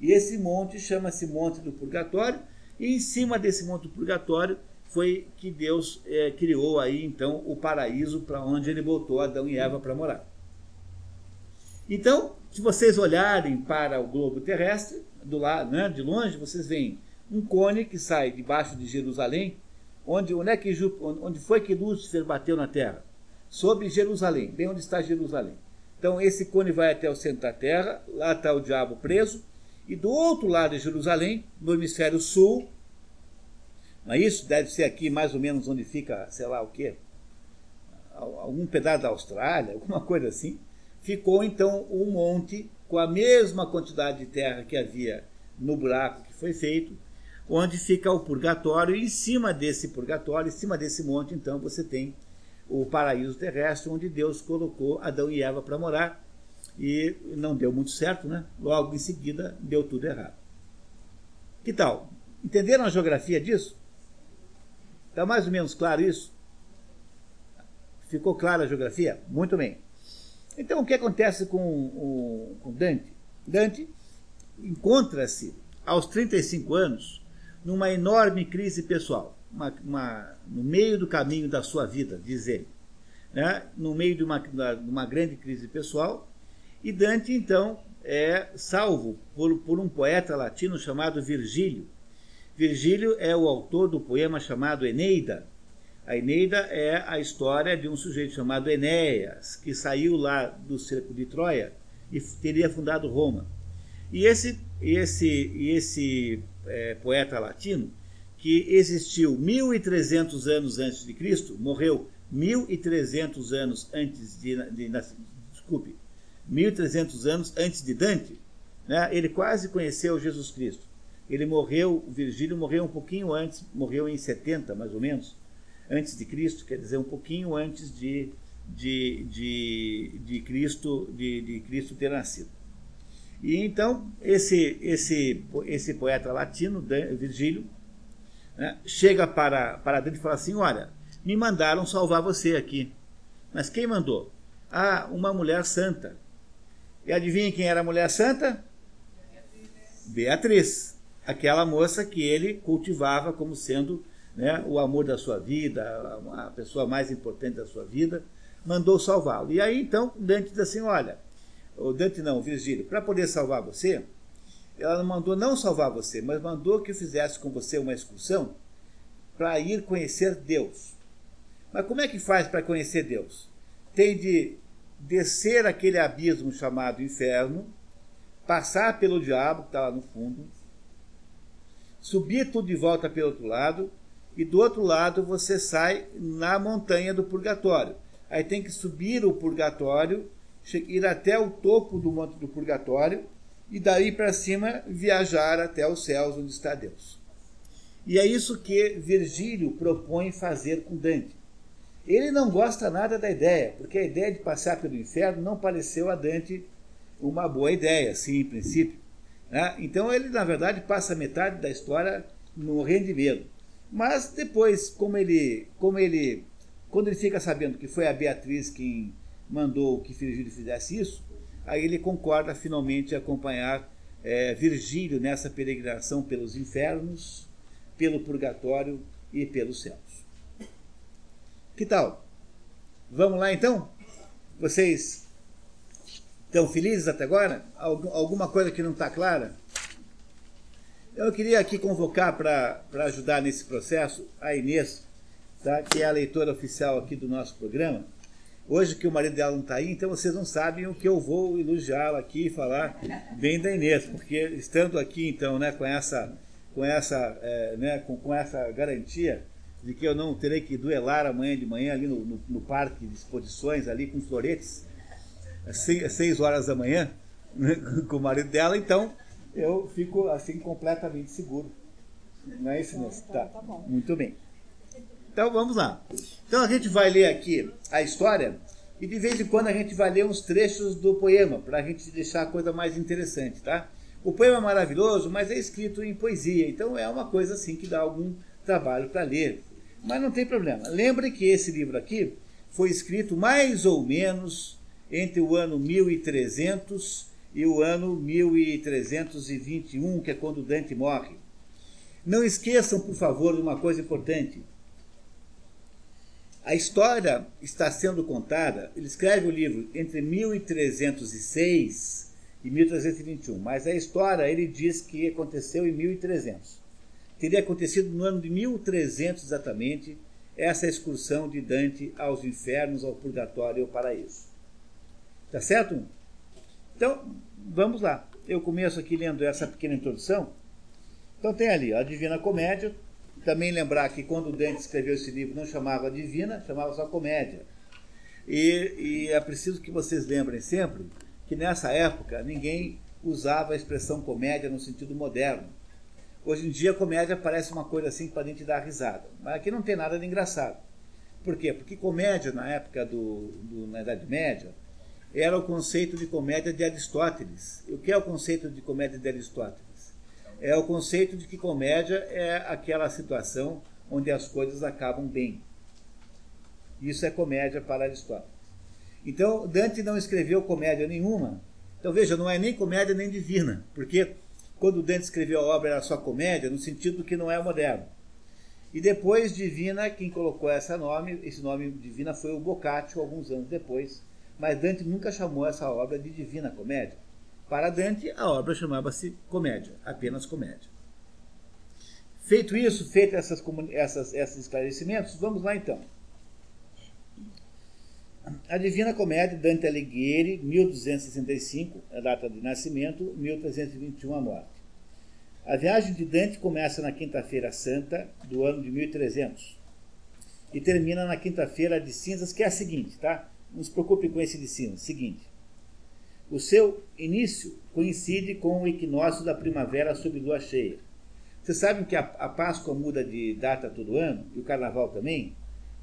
E esse monte chama-se Monte do Purgatório, e em cima desse Monte do Purgatório foi que Deus é, criou aí então o paraíso para onde ele botou Adão e Eva para morar. Então, se vocês olharem para o globo terrestre, do lado, né, de longe, vocês veem um cone que sai debaixo de Jerusalém, onde, onde, é que, onde foi que Lúcifer bateu na terra? Sobre Jerusalém, bem onde está Jerusalém. Então esse cone vai até o centro da Terra, lá está o diabo preso, e do outro lado de Jerusalém, no hemisfério sul, não é isso? Deve ser aqui mais ou menos onde fica, sei lá o quê, algum pedaço da Austrália, alguma coisa assim, ficou então um monte com a mesma quantidade de terra que havia no buraco que foi feito, onde fica o purgatório, e em cima desse purgatório, em cima desse monte, então você tem o paraíso terrestre, onde Deus colocou Adão e Eva para morar. E não deu muito certo, né? Logo em seguida, deu tudo errado. Que tal? Entenderam a geografia disso? Está mais ou menos claro isso? Ficou clara a geografia? Muito bem. Então, o que acontece com, o, com Dante? Dante encontra-se aos 35 anos numa enorme crise pessoal uma, uma, no meio do caminho da sua vida, diz ele. né, no meio de uma, de uma grande crise pessoal, e Dante, então, é salvo por, por um poeta latino chamado Virgílio. Virgílio é o autor do poema chamado Eneida. A Eneida é a história de um sujeito chamado Enéas, que saiu lá do cerco de Troia e teria fundado Roma. E esse, esse, esse é, poeta latino, que existiu 1.300 anos antes de Cristo, morreu 1.300 anos antes de, de, de desculpe, 1.300 anos antes de Dante, né, ele quase conheceu Jesus Cristo. Ele morreu, Virgílio morreu um pouquinho antes, morreu em 70 mais ou menos, antes de Cristo, quer dizer, um pouquinho antes de, de, de, de Cristo de, de Cristo ter nascido. E então esse esse esse poeta latino, Virgílio, né, chega para para Dante e fala assim: olha, me mandaram salvar você aqui, mas quem mandou? Ah, uma mulher santa. E adivinha quem era a mulher santa? Beatriz, aquela moça que ele cultivava como sendo né, o amor da sua vida, a pessoa mais importante da sua vida, mandou salvá-lo. E aí então Dante diz assim: olha, o Dante não, Virgílio, para poder salvar você, ela mandou não salvar você, mas mandou que fizesse com você uma excursão para ir conhecer Deus. Mas como é que faz para conhecer Deus? Tem de descer aquele abismo chamado inferno, passar pelo diabo que está lá no fundo, subir tudo de volta pelo outro lado, e do outro lado você sai na montanha do purgatório. Aí tem que subir o purgatório, ir até o topo do monte do purgatório e daí para cima viajar até os céus onde está Deus. E é isso que Virgílio propõe fazer com Dante. Ele não gosta nada da ideia, porque a ideia de passar pelo inferno não pareceu a Dante uma boa ideia, assim, em princípio. Né? Então ele, na verdade, passa metade da história morrendo de medo. Mas depois, como ele, como ele, quando ele fica sabendo que foi a Beatriz quem mandou que Virgílio fizesse isso, aí ele concorda finalmente acompanhar é, Virgílio nessa peregrinação pelos infernos, pelo purgatório e pelos céus. Que tal? Vamos lá então? Vocês estão felizes até agora? Alguma coisa que não está clara? Eu queria aqui convocar para ajudar nesse processo a Inês, tá? que é a leitora oficial aqui do nosso programa. Hoje que o marido dela não está aí, então vocês não sabem o que eu vou elogiá-la aqui e falar bem da Inês, porque estando aqui então, né, com essa, com essa, é, né, com, com essa garantia, de que eu não terei que duelar amanhã de manhã ali no, no, no parque de exposições, ali com floretes, às seis, horas da manhã, né, com o marido dela, então eu fico assim completamente seguro. Não é isso, Inês? Tá, tá, tá bom. Muito bem. Então vamos lá. Então a gente vai ler aqui a história e de vez em quando a gente vai ler uns trechos do poema para a gente deixar a coisa mais interessante, tá? O poema é maravilhoso, mas é escrito em poesia, então é uma coisa assim que dá algum trabalho para ler. Mas não tem problema. Lembre que esse livro aqui foi escrito mais ou menos entre o ano 1300 e o ano 1321, que é quando Dante morre. Não esqueçam, por favor, de uma coisa importante. A história está sendo contada, ele escreve o livro entre 1306 e 1321, mas a história ele diz que aconteceu em 1300 teria acontecido no ano de 1300 exatamente, essa excursão de Dante aos infernos, ao purgatório e ao paraíso. Tá certo? Então, vamos lá. Eu começo aqui lendo essa pequena introdução. Então tem ali a Divina Comédia. Também lembrar que quando Dante escreveu esse livro não chamava Divina, chamava só Comédia. E, e é preciso que vocês lembrem sempre que nessa época ninguém usava a expressão comédia no sentido moderno Hoje em dia comédia parece uma coisa assim para a gente dar risada. Mas aqui não tem nada de engraçado. Por quê? Porque comédia na época do, do, na Idade Média era o conceito de comédia de Aristóteles. E o que é o conceito de comédia de Aristóteles? É o conceito de que comédia é aquela situação onde as coisas acabam bem. Isso é comédia para Aristóteles. Então Dante não escreveu comédia nenhuma. Então veja, não é nem comédia nem divina, porque quando Dante escreveu a obra era só comédia, no sentido que não é moderno. E depois Divina, quem colocou essa nome, esse nome Divina foi o Boccaccio alguns anos depois, mas Dante nunca chamou essa obra de Divina Comédia. Para Dante, a obra chamava-se Comédia, apenas Comédia. Feito isso, feito essas, essas, esses esclarecimentos, vamos lá então. A Divina Comédia, Dante Alighieri, 1265, a data de nascimento, 1321 a morte. A viagem de Dante começa na quinta-feira santa do ano de 1300 e termina na quinta-feira de cinzas, que é a seguinte, tá? Não se preocupe com esse de cinzas. Seguinte. O seu início coincide com o equinócio da primavera sob lua cheia. Vocês sabem que a, a Páscoa muda de data todo ano e o Carnaval também?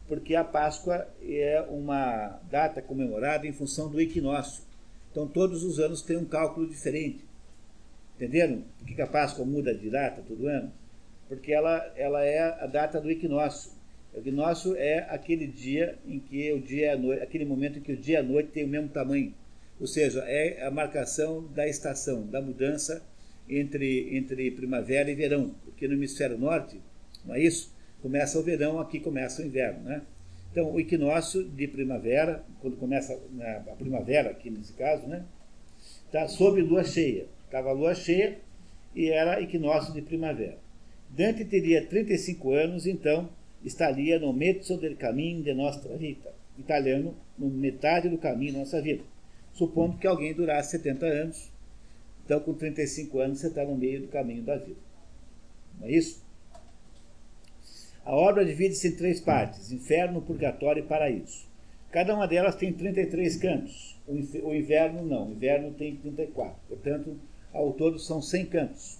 Porque a Páscoa é uma data comemorada em função do equinócio. Então todos os anos tem um cálculo diferente. Entenderam? Por que a Páscoa muda de data todo ano? Porque ela, ela é a data do equinócio. O equinócio é aquele dia em que o dia e a noite, aquele momento em que o dia e a noite têm o mesmo tamanho. Ou seja, é a marcação da estação, da mudança entre, entre primavera e verão. Porque no hemisfério norte, não é isso? Começa o verão, aqui começa o inverno, né? Então, o equinócio de primavera, quando começa a primavera, aqui nesse caso, né? Está sob lua cheia. Estava a lua cheia e era equinócio de primavera. Dante teria 35 anos, então estaria no mezzo del caminho de nostra vita, italiano, no metade do caminho da nossa vida. Supondo que alguém durasse 70 anos, então com 35 anos você está no meio do caminho da vida. Não é isso? A obra divide-se em três partes: inferno, purgatório e paraíso. Cada uma delas tem 33 cantos. O inverno não, o inverno tem 34. Portanto, ao todo são 100 cantos.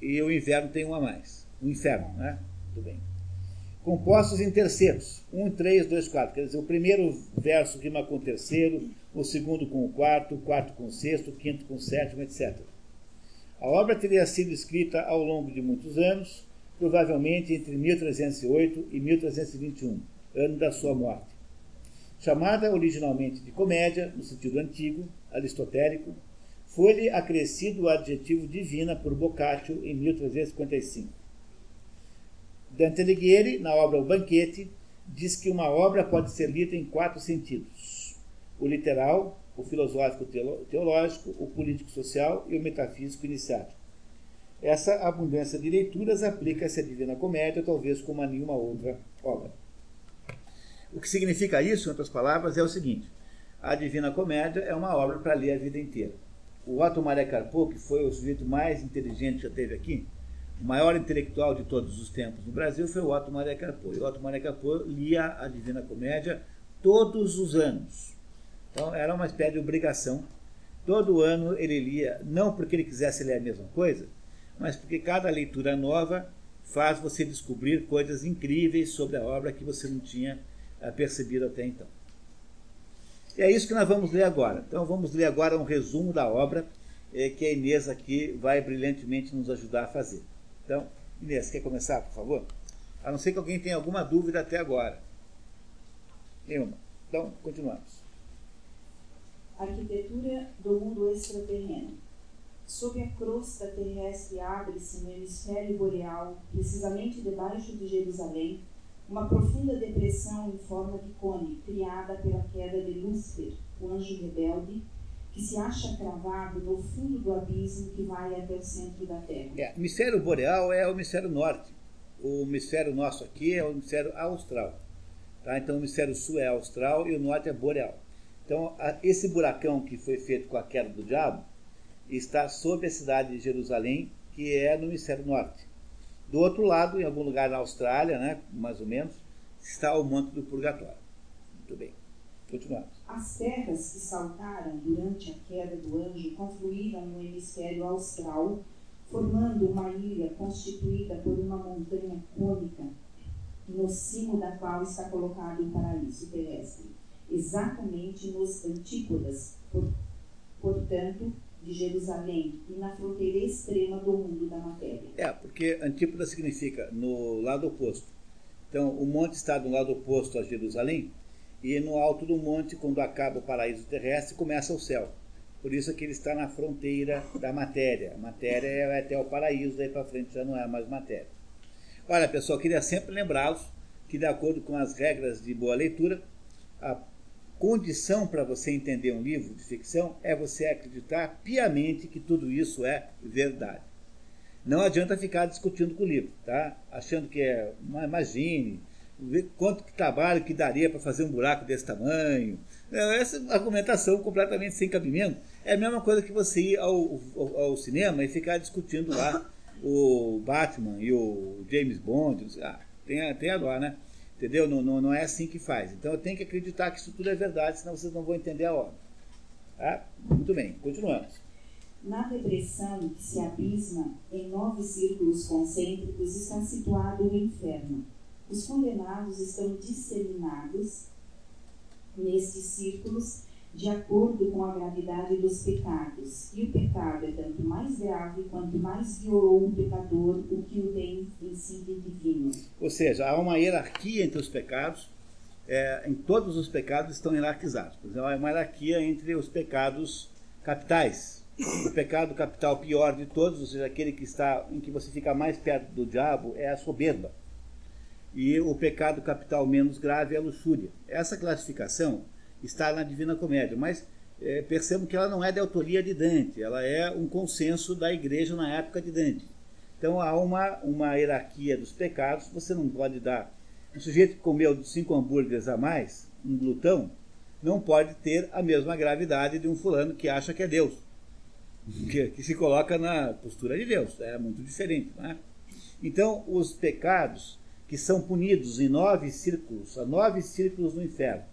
E o inverno tem um a mais. O inferno, né? Tudo bem. Compostos em terceiros. 1, 3, 2, 4. Quer dizer, o primeiro verso rima com o terceiro, o segundo com o quarto, o quarto com o sexto, o quinto com o sétimo, etc. A obra teria sido escrita ao longo de muitos anos, provavelmente entre 1308 e 1321, ano da sua morte. Chamada originalmente de comédia, no sentido antigo, aristotélico, foi-lhe acrescido o adjetivo divina por Boccaccio em 1355. Dante Alighieri, na obra O Banquete, diz que uma obra pode ser lida em quatro sentidos: o literal, o filosófico teológico, o político social e o metafísico iniciático. Essa abundância de leituras aplica-se à Divina Comédia, talvez como a nenhuma outra obra. O que significa isso, em outras palavras, é o seguinte: a Divina Comédia é uma obra para ler a vida inteira o Otto Maria Carpo, que foi o sujeito mais inteligente que já teve aqui, o maior intelectual de todos os tempos no Brasil foi o Otto Maria Carpo. E o Otto Maria Carpo lia a Divina Comédia todos os anos. Então era uma espécie de obrigação. Todo ano ele lia, não porque ele quisesse ler a mesma coisa, mas porque cada leitura nova faz você descobrir coisas incríveis sobre a obra que você não tinha eh, percebido até então. E é isso que nós vamos ler agora. Então vamos ler agora um resumo da obra eh, que a Inês aqui vai brilhantemente nos ajudar a fazer. Então, Inês, quer começar, por favor? A não ser que alguém tenha alguma dúvida até agora. Nenhuma. Então, continuamos. Arquitetura do mundo extraterreno. Sob a crosta terrestre abre-se no hemisfério boreal, precisamente debaixo de Jerusalém, uma profunda depressão em forma de cone, criada pela queda de Lúcifer, o anjo rebelde, que se acha cravado no fundo do abismo que vai até o centro da Terra. É, o hemisfério boreal é o hemisfério norte. O hemisfério nosso aqui é o hemisfério austral. Tá? Então o hemisfério sul é austral e o norte é boreal. Então a, esse buracão que foi feito com a queda do diabo está sob a cidade de Jerusalém, que é no hemisfério norte. Do outro lado, em algum lugar na Austrália, né, mais ou menos, está o manto do purgatório. Muito bem. Continuamos. As terras que saltaram durante a queda do anjo confluíram no hemisfério austral, formando uma ilha constituída por uma montanha cônica, no cimo da qual está colocado o paraíso terrestre, exatamente nos antípodas, por, portanto, de Jerusalém e na fronteira extrema do mundo da matéria. É, porque antípoda significa no lado oposto. Então, o monte está do lado oposto a Jerusalém e no alto do monte, quando acaba o paraíso terrestre, começa o céu. Por isso que ele está na fronteira da matéria. A matéria é até o paraíso, daí para frente já não é mais matéria. Olha, pessoal, queria sempre lembrá-los que, de acordo com as regras de boa leitura, a condição para você entender um livro de ficção é você acreditar piamente que tudo isso é verdade. Não adianta ficar discutindo com o livro, tá? Achando que é, imagine, quanto que trabalho que daria para fazer um buraco desse tamanho. É, essa argumentação completamente sem cabimento. É a mesma coisa que você ir ao, ao, ao cinema e ficar discutindo lá o Batman e o James Bond. Ah, tem, tem a né? Entendeu? Não, não, não é assim que faz. Então eu tenho que acreditar que isso tudo é verdade, senão vocês não vão entender a obra. Tá? Muito bem, continuamos. Na depressão que se abisma em nove círculos concêntricos está situado o inferno. Os condenados estão disseminados nestes círculos de acordo com a gravidade dos pecados. E o pecado é tanto mais grave quanto mais violou um pecador o que o tem em si de divino. Ou seja, há uma hierarquia entre os pecados. É, em todos os pecados estão hierarquizados. Por exemplo, há uma hierarquia entre os pecados capitais. O pecado capital pior de todos, ou seja, aquele que está em que você fica mais perto do diabo, é a soberba. E o pecado capital menos grave é a luxúria. Essa classificação está na Divina Comédia, mas é, percebam que ela não é de autoria de Dante, ela é um consenso da igreja na época de Dante. Então há uma, uma hierarquia dos pecados, você não pode dar. Um sujeito que comeu cinco hambúrgueres a mais, um glutão, não pode ter a mesma gravidade de um fulano que acha que é Deus, que, que se coloca na postura de Deus, é muito diferente. Né? Então, os pecados que são punidos em nove círculos, há nove círculos no inferno,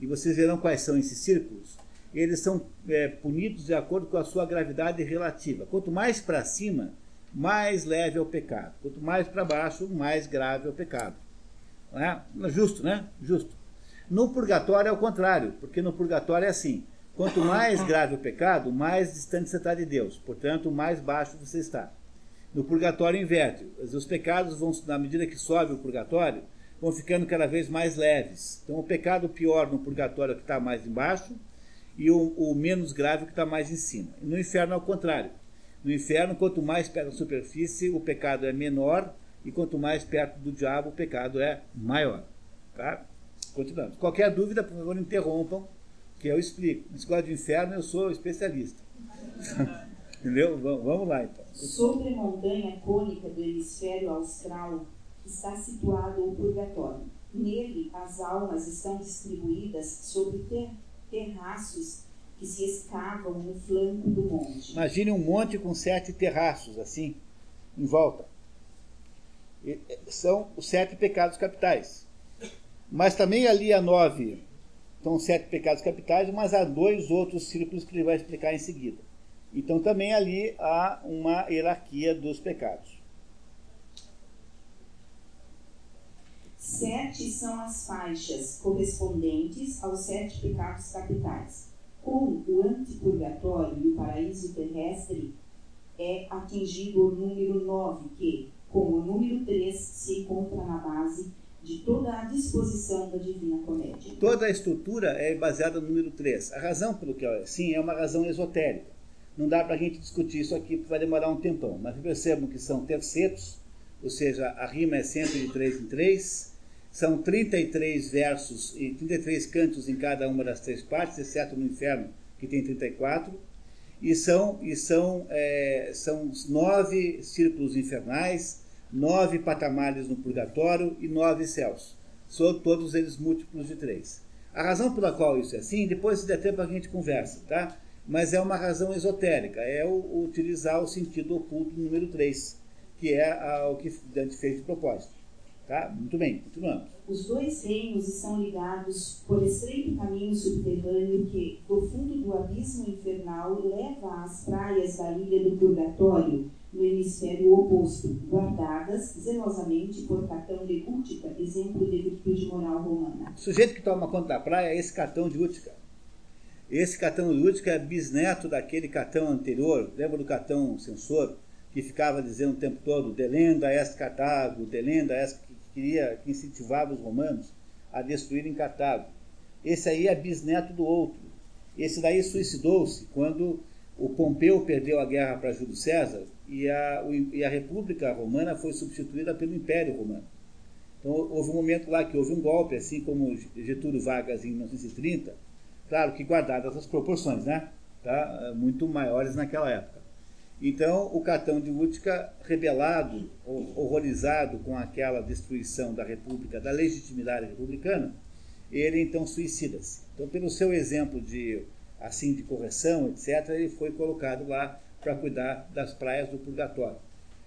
e vocês verão quais são esses círculos. Eles são é, punidos de acordo com a sua gravidade relativa. Quanto mais para cima, mais leve é o pecado. Quanto mais para baixo, mais grave é o pecado. Não é? Justo, né? Justo. No purgatório é o contrário, porque no purgatório é assim: quanto mais grave o pecado, mais distante você está de Deus. Portanto, mais baixo você está. No purgatório inverte. Os pecados vão, na medida que sobe o purgatório, vão ficando cada vez mais leves. Então, o pecado pior no purgatório é que está mais embaixo e o, o menos grave é que está mais em cima. No inferno é o contrário. No inferno, quanto mais perto da superfície, o pecado é menor e quanto mais perto do diabo, o pecado é maior. Tá? Continuamos. Qualquer dúvida, por favor, interrompam, que eu explico. Nesse negócio de inferno, eu sou especialista. Entendeu? Vamos lá, então. Sobre a montanha cônica do hemisfério austral, está situado o purgatório. Nele, as almas estão distribuídas sobre ter terraços que se escavam no flanco do monte. Imagine um monte com sete terraços, assim, em volta. E, são os sete pecados capitais. Mas também ali há nove, são sete pecados capitais, mas há dois outros círculos que ele vai explicar em seguida. Então também ali há uma hierarquia dos pecados. Sete são as faixas correspondentes aos sete pecados capitais. Com o antipurgatório e o paraíso terrestre é atingido o número 9, que, como o número 3, se encontra na base de toda a disposição da Divina Comédia. Toda a estrutura é baseada no número 3. A razão pelo que é assim é uma razão esotérica. Não dá para a gente discutir isso aqui, porque vai demorar um tempão. Mas percebam que são tercetos, ou seja, a rima é sempre de 3 em 3, são 33 versos e 33 cantos em cada uma das três partes, exceto no inferno, que tem 34. E são, e são, é, são nove círculos infernais, nove patamares no purgatório e nove céus. São todos eles múltiplos de três. A razão pela qual isso é assim, depois se der tempo a gente conversa, tá? Mas é uma razão esotérica, é o, utilizar o sentido oculto número 3, que é a, o que Dante fez de propósito. Tá? Muito bem, continuamos. Os dois reinos estão ligados por estreito caminho subterrâneo que, do fundo do abismo infernal, leva às praias da ilha do Purgatório, no hemisfério oposto, guardadas zelosamente por Catão de Útica, exemplo de virtude moral romana. O sujeito que toma conta da praia é esse Catão de Útica. Esse Catão Útica é bisneto daquele Catão anterior, lembra do Catão censor, que ficava dizendo o tempo todo, delenda est Cartago, delenda est queria, que incentivava os romanos a destruírem Cartago. Esse aí é bisneto do outro. Esse daí suicidou-se quando o Pompeu perdeu a guerra para Júlio César e a, e a República Romana foi substituída pelo Império Romano. Então houve um momento lá que houve um golpe, assim como Getúlio Vargas em 1930, claro que guardadas as proporções, né? Tá? Muito maiores naquela época. Então o Catão de Útica, rebelado, horrorizado com aquela destruição da República, da legitimidade republicana, ele então suicida-se. Então, pelo seu exemplo de assim de correção, etc., ele foi colocado lá para cuidar das praias do purgatório.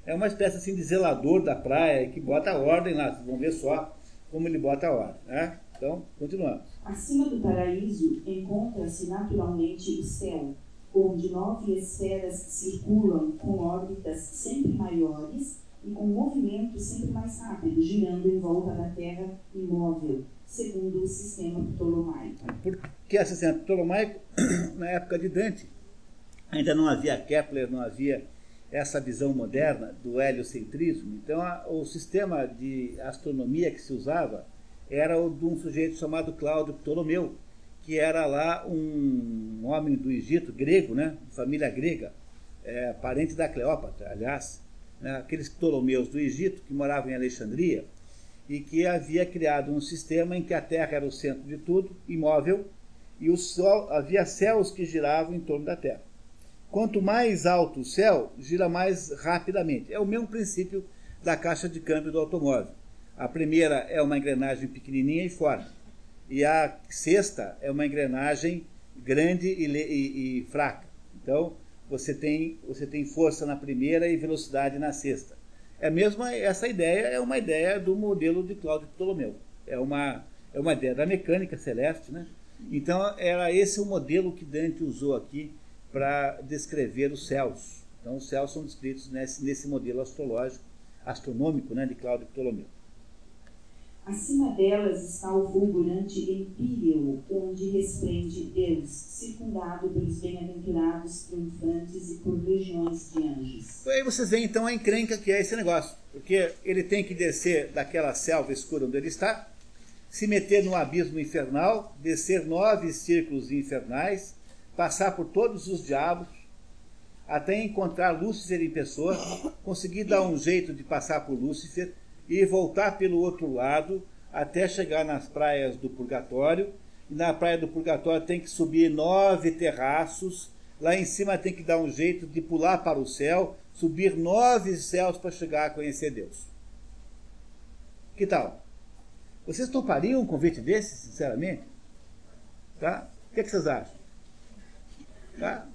É uma espécie assim de zelador da praia que bota a ordem lá. Vocês vão ver só como ele bota a ordem. Né? Então, continuamos. Acima do paraíso encontra-se naturalmente o céu, onde nove esferas circulam com órbitas sempre maiores e com movimento sempre mais rápido, girando em volta da Terra imóvel, segundo o sistema ptolomaico. Porque o sistema ptolomaico, na época de Dante, ainda não havia Kepler, não havia essa visão moderna do heliocentrismo. Então, a, o sistema de astronomia que se usava era o de um sujeito chamado Cláudio Ptolomeu, que era lá um homem do Egito, grego, né, família grega, é, parente da Cleópatra, aliás, né, aqueles Ptolomeus do Egito que moravam em Alexandria e que havia criado um sistema em que a Terra era o centro de tudo, imóvel, e o sol havia céus que giravam em torno da Terra. Quanto mais alto o céu, gira mais rapidamente. É o mesmo princípio da caixa de câmbio do automóvel. A primeira é uma engrenagem pequenininha e forte. E a sexta é uma engrenagem grande e, e, e fraca. Então, você tem, você tem força na primeira e velocidade na sexta. É mesmo essa ideia é uma ideia do modelo de Cláudio Ptolomeu. É uma, é uma ideia da mecânica celeste, né? Então era esse o modelo que Dante usou aqui para descrever os céus. Então, os céus são descritos nesse, nesse modelo astrológico, astronômico, né, de Cláudio Ptolomeu. Acima delas está o fulgurante Empíreo, onde resplende Deus, circundado pelos bem-aventurados triunfantes e por legiões de anjos. Aí vocês veem então a encrenca que é esse negócio, porque ele tem que descer daquela selva escura onde ele está, se meter no abismo infernal, descer nove círculos infernais, passar por todos os diabos, até encontrar Lúcifer em pessoa, conseguir dar um jeito de passar por Lúcifer e voltar pelo outro lado até chegar nas praias do Purgatório. E na praia do Purgatório tem que subir nove terraços. Lá em cima tem que dar um jeito de pular para o céu, subir nove céus para chegar a conhecer Deus. Que tal? Vocês topariam um convite desse, sinceramente? Tá? O que, é que vocês acham? Tá?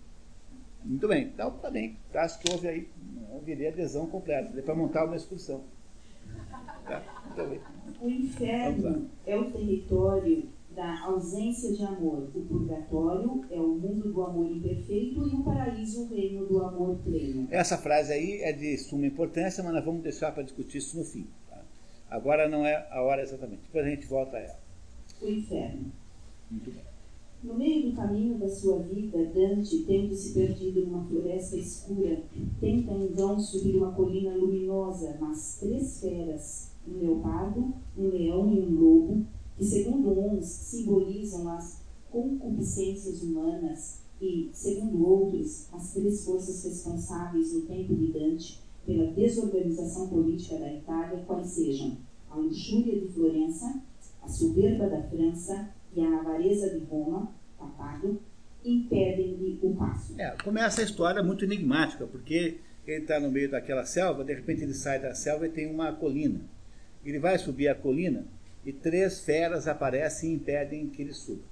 Muito bem. Então, tá bem. Acho que houve aí, haveria adesão completa. Para montar uma excursão. Tá? Bem. O inferno é o território da ausência de amor. O purgatório é o mundo do amor imperfeito e o paraíso o reino do amor pleno. Essa frase aí é de suma importância, mas nós vamos deixar para discutir isso no fim. Tá? Agora não é a hora exatamente. Depois a gente volta a ela. O inferno. Muito bem. No meio do caminho da sua vida, Dante, tendo se perdido numa floresta escura, tenta em vão subir uma colina luminosa, mas três feras, um leopardo, um leão e um lobo, que segundo uns simbolizam as concupiscências humanas e, segundo outros, as três forças responsáveis no tempo de Dante pela desorganização política da Itália, quais sejam a luxúria de Florença, a soberba da França e a avareza de Roma, Cartago, impedem-lhe o passo. É, começa a história muito enigmática, porque ele está no meio daquela selva, de repente ele sai da selva e tem uma colina. Ele vai subir a colina e três feras aparecem e impedem que ele suba.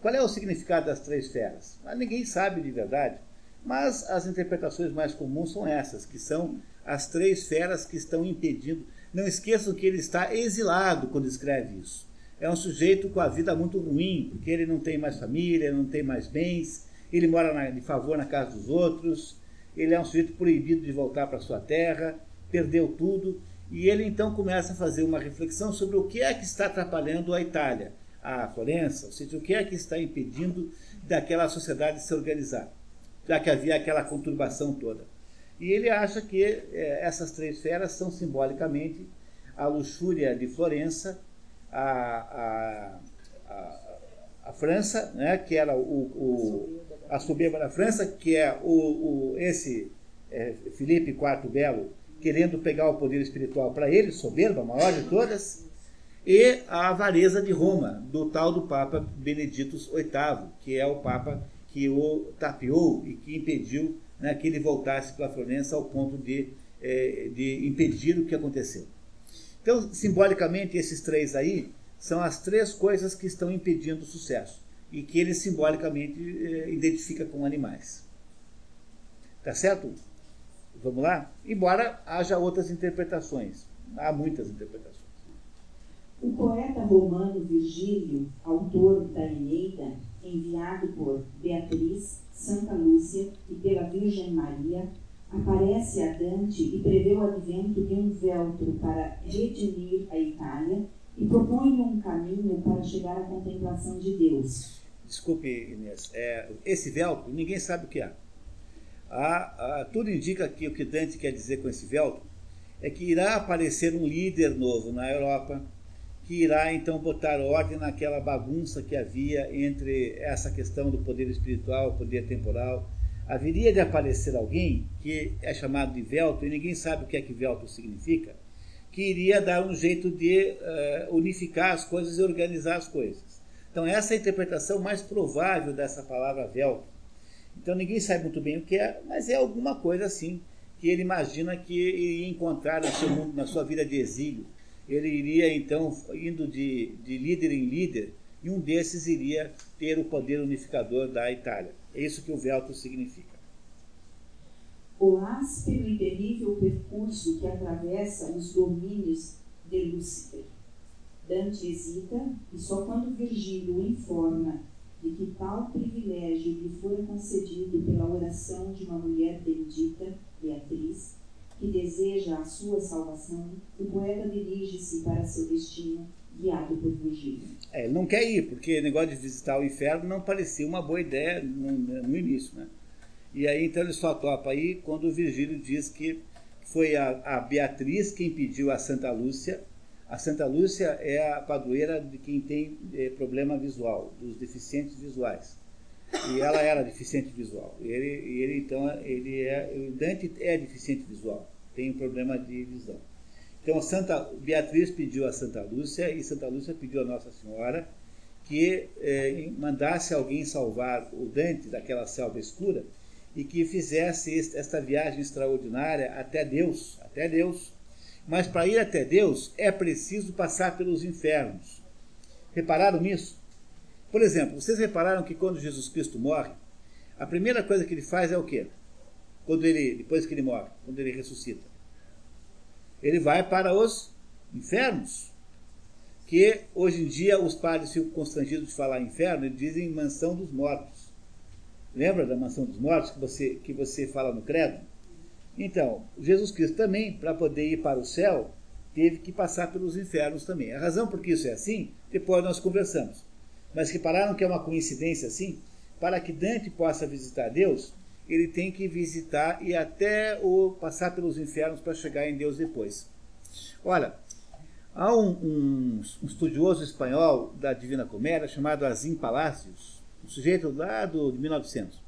Qual é o significado das três feras? Ah, ninguém sabe de verdade, mas as interpretações mais comuns são essas, que são as três feras que estão impedindo. Não esqueçam que ele está exilado quando escreve isso é um sujeito com a vida muito ruim, porque ele não tem mais família, não tem mais bens, ele mora na, de favor na casa dos outros, ele é um sujeito proibido de voltar para sua terra, perdeu tudo, e ele então começa a fazer uma reflexão sobre o que é que está atrapalhando a Itália, a Florença, ou seja, o que é que está impedindo daquela sociedade se organizar, já que havia aquela conturbação toda. E ele acha que é, essas três feras são simbolicamente a luxúria de Florença, a, a, a, a França, né, que era o, o, a soberba da França, que é o, o esse é, Felipe IV Belo querendo pegar o poder espiritual para ele, soberba, a maior de todas, e a avareza de Roma, do tal do Papa Benedito VIII, que é o Papa que o tapeou e que impediu né, que ele voltasse para Florença ao ponto de, é, de impedir o que aconteceu. Então, simbolicamente, esses três aí são as três coisas que estão impedindo o sucesso e que ele simbolicamente é, identifica com animais. Tá certo? Vamos lá? Embora haja outras interpretações. Há muitas interpretações. O poeta romano Virgílio, autor da Eneida, enviado por Beatriz, Santa Lúcia e pela Virgem Maria, aparece a Dante e prevê o advento de um veltro para redimir a Itália e propõe um caminho para chegar à contemplação de Deus. Desculpe, Inês. É, esse veltro, ninguém sabe o que é. Tudo indica que o que Dante quer dizer com esse veltro é que irá aparecer um líder novo na Europa, que irá então botar ordem naquela bagunça que havia entre essa questão do poder espiritual, poder temporal. Haveria de aparecer alguém que é chamado de Velto, e ninguém sabe o que é que Velto significa, que iria dar um jeito de uh, unificar as coisas e organizar as coisas. Então, essa é a interpretação mais provável dessa palavra Velto. Então, ninguém sabe muito bem o que é, mas é alguma coisa assim que ele imagina que iria encontrar no seu mundo, na sua vida de exílio ele iria então indo de, de líder em líder, e um desses iria ter o poder unificador da Itália. É isso que o Velto significa. O áspero e terrível percurso que atravessa os domínios de Lúcifer. Dante hesita e só quando Virgílio o informa de que tal privilégio lhe fora concedido pela oração de uma mulher bendita, Beatriz, que deseja a sua salvação, o poeta dirige-se para seu destino, guiado por Virgílio. É, ele não quer ir, porque o negócio de visitar o inferno não parecia uma boa ideia no, no início, né? E aí então ele só topa aí quando o Virgílio diz que foi a, a Beatriz quem pediu a Santa Lúcia. A Santa Lúcia é a padroeira de quem tem é, problema visual, dos deficientes visuais. E ela era deficiente visual. E ele, ele então, ele é, Dante é deficiente visual, tem um problema de visão. Então, Santa Beatriz pediu a Santa Lúcia e Santa Lúcia pediu a Nossa Senhora que eh, mandasse alguém salvar o Dante daquela selva escura e que fizesse esta viagem extraordinária até Deus, até Deus. Mas para ir até Deus é preciso passar pelos infernos. Repararam nisso? Por exemplo, vocês repararam que quando Jesus Cristo morre, a primeira coisa que ele faz é o quê? Quando ele, depois que ele morre, quando ele ressuscita. Ele vai para os infernos. Que hoje em dia os padres ficam constrangidos de falar inferno e dizem mansão dos mortos. Lembra da mansão dos mortos que você, que você fala no credo? Então, Jesus Cristo também, para poder ir para o céu, teve que passar pelos infernos também. A razão por que isso é assim, depois nós conversamos. Mas repararam que é uma coincidência assim? Para que Dante possa visitar Deus, ele tem que visitar e até o passar pelos infernos para chegar em Deus depois. Olha, há um, um, um estudioso espanhol da Divina Comédia chamado Azim Palacios, um sujeito lá do, de 1900,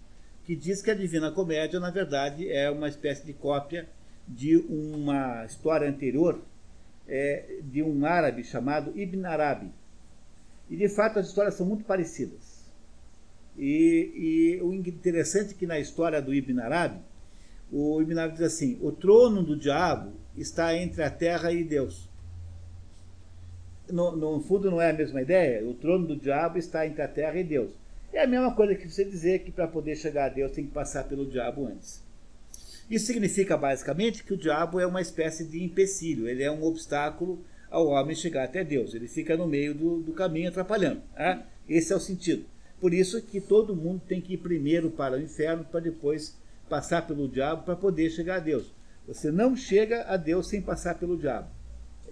que diz que a Divina Comédia, na verdade, é uma espécie de cópia de uma história anterior é, de um árabe chamado Ibn Arabi, e de fato as histórias são muito parecidas. E, e o interessante é que na história do Ibn Arabi, o Ibn Arabi diz assim: o trono do diabo está entre a terra e Deus. No, no, fundo não é a mesma ideia? O trono do diabo está entre a terra e Deus. É a mesma coisa que você dizer que para poder chegar a Deus tem que passar pelo diabo antes. Isso significa basicamente que o diabo é uma espécie de empecilho, ele é um obstáculo ao homem chegar até Deus. Ele fica no meio do, do caminho atrapalhando. Né? Esse é o sentido. Por isso que todo mundo tem que ir primeiro para o inferno para depois passar pelo diabo para poder chegar a Deus. Você não chega a Deus sem passar pelo diabo.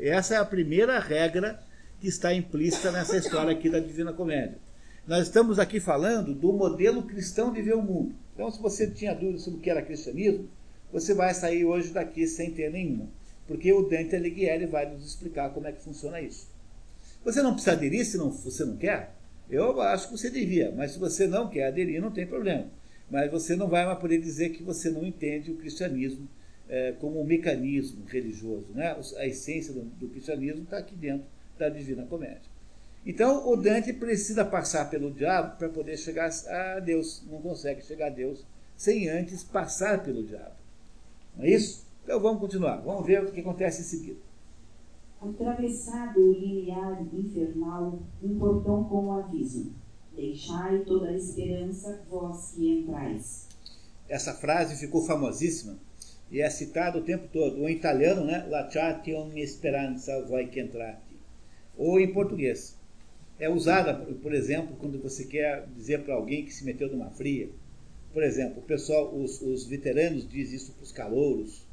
Essa é a primeira regra que está implícita nessa história aqui da Divina Comédia. Nós estamos aqui falando do modelo cristão de ver o mundo. Então, se você tinha dúvida sobre o que era cristianismo, você vai sair hoje daqui sem ter nenhuma porque o Dante Alighieri vai nos explicar como é que funciona isso. Você não precisa aderir se não, você não quer, Eu acho que você devia, mas se você não quer aderir, não tem problema. Mas você não vai mais poder dizer que você não entende o cristianismo é, como um mecanismo religioso. Né? A essência do, do cristianismo está aqui dentro da Divina Comédia. Então, o Dante precisa passar pelo diabo para poder chegar a Deus. Não consegue chegar a Deus sem antes passar pelo diabo. Não é isso? Então, vamos continuar. Vamos ver o que acontece em seguida. Atravessado o limiar infernal, um portão com o aviso: Deixai toda a esperança, vós que entrais. Essa frase ficou famosíssima e é citada o tempo todo. O italiano, né? Lasciate ogni speranza, voi che entrate. Ou em português. É usada, por exemplo, quando você quer dizer para alguém que se meteu numa fria. Por exemplo, o pessoal, os, os veteranos dizem isso para os calouros,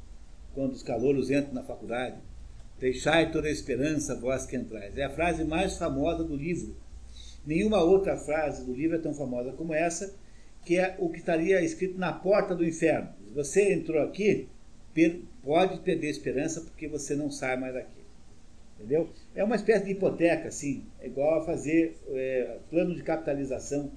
quando os calouros entram na faculdade Deixai toda esperança, vós que entrais. É a frase mais famosa do livro. Nenhuma outra frase do livro é tão famosa como essa, que é o que estaria escrito na porta do inferno. Você entrou aqui, pode perder esperança porque você não sai mais daqui. Entendeu? É uma espécie de hipoteca, assim, é igual a fazer é, plano de capitalização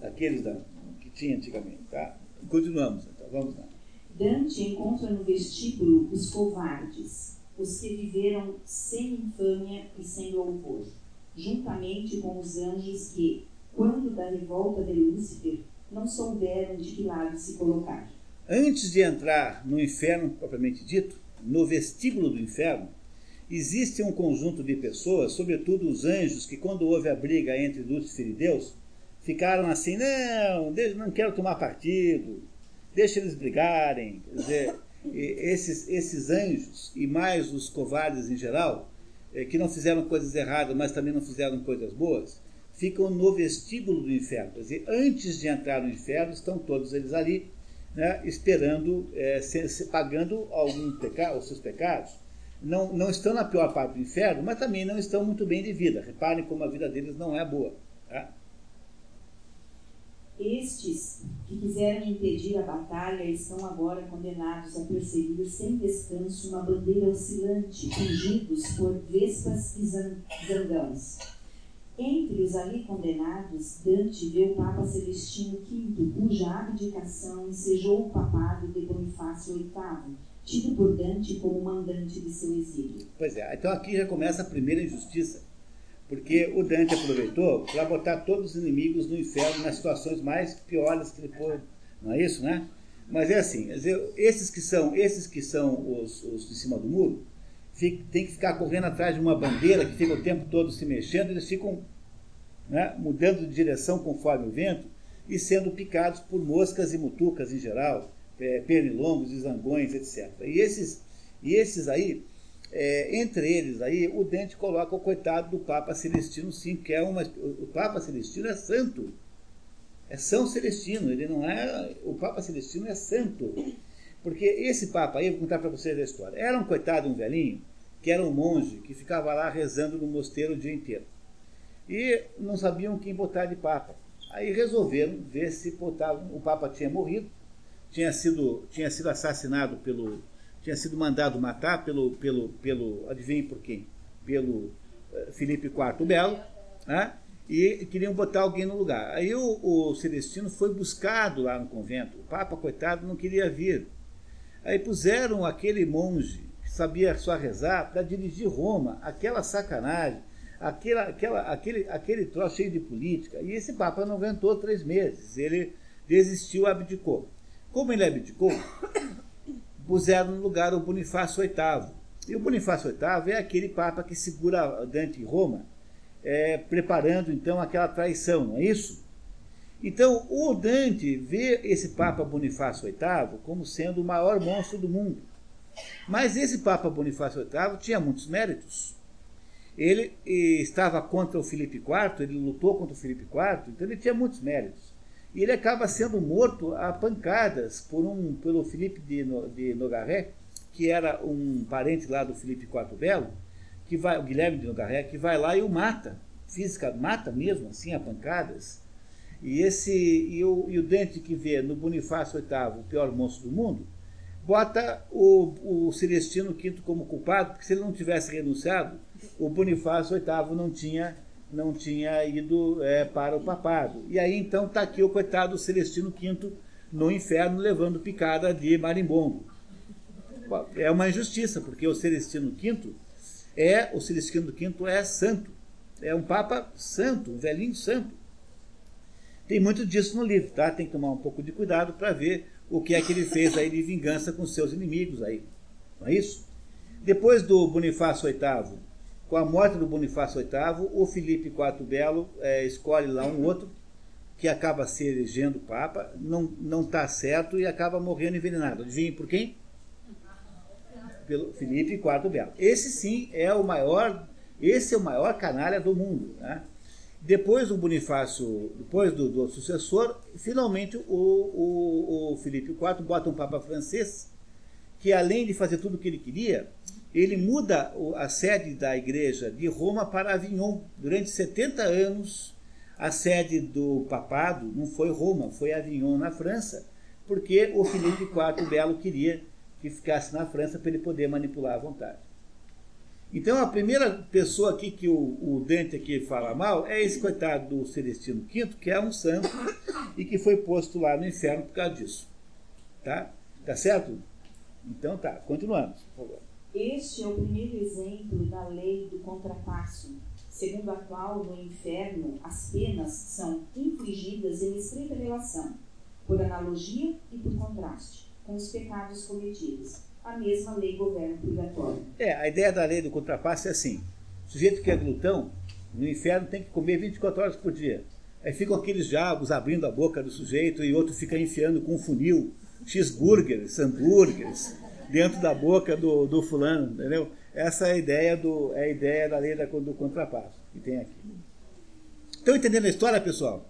daqueles da, que tinha antigamente. Tá? Continuamos, então, vamos lá. Dante encontra no vestíbulo os covardes, os que viveram sem infâmia e sem louvor, juntamente com os anjos que, quando da revolta de Lúcifer, não souberam de que lado se colocar. Antes de entrar no inferno propriamente dito, no vestíbulo do inferno, existe um conjunto de pessoas, sobretudo os anjos, que quando houve a briga entre Lúcifer e Deus, ficaram assim, não, não quero tomar partido, deixa eles brigarem. Quer dizer, esses, esses anjos, e mais os covardes em geral, é, que não fizeram coisas erradas, mas também não fizeram coisas boas, ficam no vestíbulo do inferno. Quer dizer, antes de entrar no inferno, estão todos eles ali, né, esperando, é, se, se, pagando algum pecado, os seus pecados. Não, não estão na pior parte do inferno, mas também não estão muito bem de vida. Reparem como a vida deles não é boa. Tá? Estes que quiseram impedir a batalha estão agora condenados a perseguir sem descanso uma bandeira oscilante, ungidos por vespas e zangãos. Entre os ali condenados, Dante vê o Papa Celestino V, cuja abdicação ensejou o papado de Bonifácio VIII, tido por Dante como mandante de seu exílio. Pois é, então aqui já começa a primeira injustiça porque o Dante aproveitou para botar todos os inimigos no inferno nas situações mais piores que ele pôde. Não é isso, né? Mas é assim, esses que são, esses que são os, os de cima do muro, tem que ficar correndo atrás de uma bandeira que fica o tempo todo se mexendo, eles ficam né, mudando de direção conforme o vento e sendo picados por moscas e mutucas em geral, é, pernilongos zangões, etc. E esses, e esses aí é, entre eles aí, o Dante coloca o coitado do Papa Celestino V, que é uma. O Papa Celestino é santo. É São Celestino, ele não é. O Papa Celestino é santo. Porque esse Papa aí, vou contar para vocês a história. Era um coitado, um velhinho, que era um monge, que ficava lá rezando no mosteiro o dia inteiro. E não sabiam quem botar de Papa. Aí resolveram ver se botavam. O Papa tinha morrido, tinha sido, tinha sido assassinado pelo tinha sido mandado matar pelo, pelo, pelo adivinhe por quem? Pelo uh, Felipe IV Belo, né? e queriam botar alguém no lugar. Aí o, o Celestino foi buscado lá no convento. O Papa, coitado, não queria vir. Aí puseram aquele monge que sabia só rezar para dirigir Roma, aquela sacanagem, aquela, aquela, aquele, aquele troço cheio de política. E esse Papa não aguentou três meses. Ele desistiu, abdicou. Como ele abdicou, puseram no lugar o Bonifácio VIII. E o Bonifácio VIII é aquele Papa que segura Dante em Roma, é, preparando então aquela traição, não é isso? Então o Dante vê esse Papa Bonifácio VIII como sendo o maior monstro do mundo. Mas esse Papa Bonifácio VIII tinha muitos méritos. Ele estava contra o Filipe IV, ele lutou contra o Filipe IV, então ele tinha muitos méritos. E ele acaba sendo morto a pancadas por um, pelo Felipe de, de Nogaré, que era um parente lá do Felipe IV Belo, que vai, o Guilherme de Nogaré, que vai lá e o mata, física, mata mesmo assim a pancadas. E esse e o, e o Dante que vê no Bonifácio VIII o pior monstro do mundo, bota o, o Celestino V como culpado, porque se ele não tivesse renunciado, o Bonifácio VIII não tinha não tinha ido é, para o papado. E aí então está aqui o coitado Celestino V no inferno levando picada de marimbondo. É uma injustiça, porque o Celestino V é o Celestino V é santo, é um papa santo, um velhinho santo. Tem muito disso no livro, tá? Tem que tomar um pouco de cuidado para ver o que é que ele fez aí de vingança com seus inimigos aí. Não é isso? Depois do Bonifácio VIII, com a morte do Bonifácio VIII, o Felipe IV Belo é, escolhe lá um outro que acaba se elegendo Papa, não está certo e acaba morrendo envenenado. Adivinhe por quem? Pelo Felipe IV Belo. Esse sim é o maior, esse é o maior canalha do mundo. Né? Depois do Bonifácio, depois do, do sucessor, finalmente o, o, o Felipe IV bota um Papa francês que além de fazer tudo o que ele queria, ele muda a sede da igreja de Roma para Avignon. Durante 70 anos, a sede do papado não foi Roma, foi Avignon, na França, porque o Felipe IV Belo queria que ficasse na França para ele poder manipular à vontade. Então a primeira pessoa aqui que o, o Dante aqui fala mal é esse coitado do Celestino V, que é um santo e que foi posto lá no inferno por causa disso. Tá? Tá certo? Então tá, continuamos, por favor. Este é o primeiro exemplo da lei do contrapasso, segundo a qual no inferno as penas são infligidas em estreita relação, por analogia e por contraste, com os pecados cometidos. A mesma lei governa o purgatório. É, a ideia da lei do contrapasso é assim: o sujeito que é glutão, no inferno tem que comer 24 horas por dia. Aí ficam aqueles diabos abrindo a boca do sujeito e outro fica enfiando com um funil cheeseburgers, hambúrgueres dentro da boca do, do fulano, entendeu? Essa é a ideia, do, é a ideia da lei da, do contrapasso que tem aqui. Estão entendendo a história, pessoal?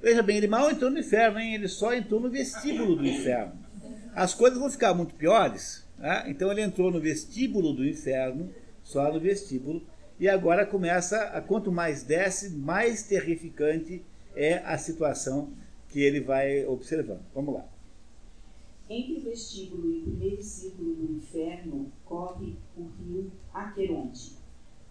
Veja bem, ele mal entrou no inferno, hein? ele só entrou no vestíbulo do inferno. As coisas vão ficar muito piores, né? então ele entrou no vestíbulo do inferno, só no vestíbulo, e agora começa, a quanto mais desce, mais terrificante é a situação que ele vai observando. Vamos lá. Entre o vestíbulo e o primeiro círculo do inferno corre o rio Aqueronte.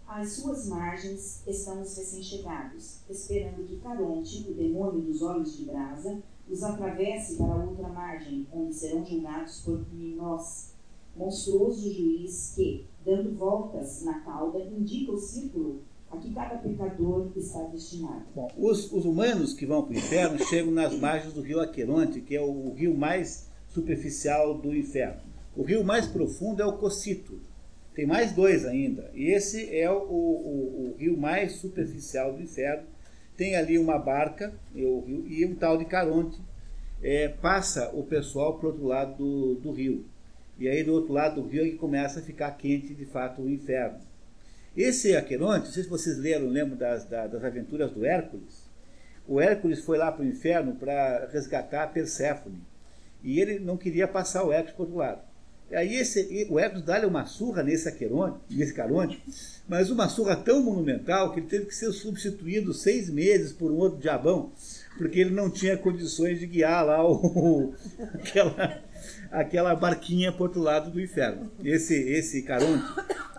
Às suas margens estão os recém-chegados, esperando que Caronte, o demônio dos olhos de brasa, os atravesse para a outra margem, onde serão julgados por Minos, monstruoso juiz que, dando voltas na cauda, indica o círculo a que cada pecador está destinado. Bom, os, os humanos que vão para o inferno chegam nas margens do rio Aqueronte, que é o rio mais superficial do inferno. O rio mais profundo é o Cocito. Tem mais dois ainda. E esse é o, o, o rio mais superficial do inferno. Tem ali uma barca rio, e um tal de Caronte. É, passa o pessoal para o outro lado do, do rio. E aí do outro lado do rio é que começa a ficar quente de fato o inferno. Esse Aqueronte, não sei se vocês leram, lembram das, das aventuras do Hércules. O Hércules foi lá para o inferno para resgatar Perséfone. E ele não queria passar o Hércules para outro lado. E aí esse, o Hércules dá-lhe uma surra nesse Aqueronte, nesse Caronte, mas uma surra tão monumental que ele teve que ser substituído seis meses por um outro diabão, porque ele não tinha condições de guiar lá o, aquela, aquela barquinha para outro lado do inferno. Esse, esse Caronte.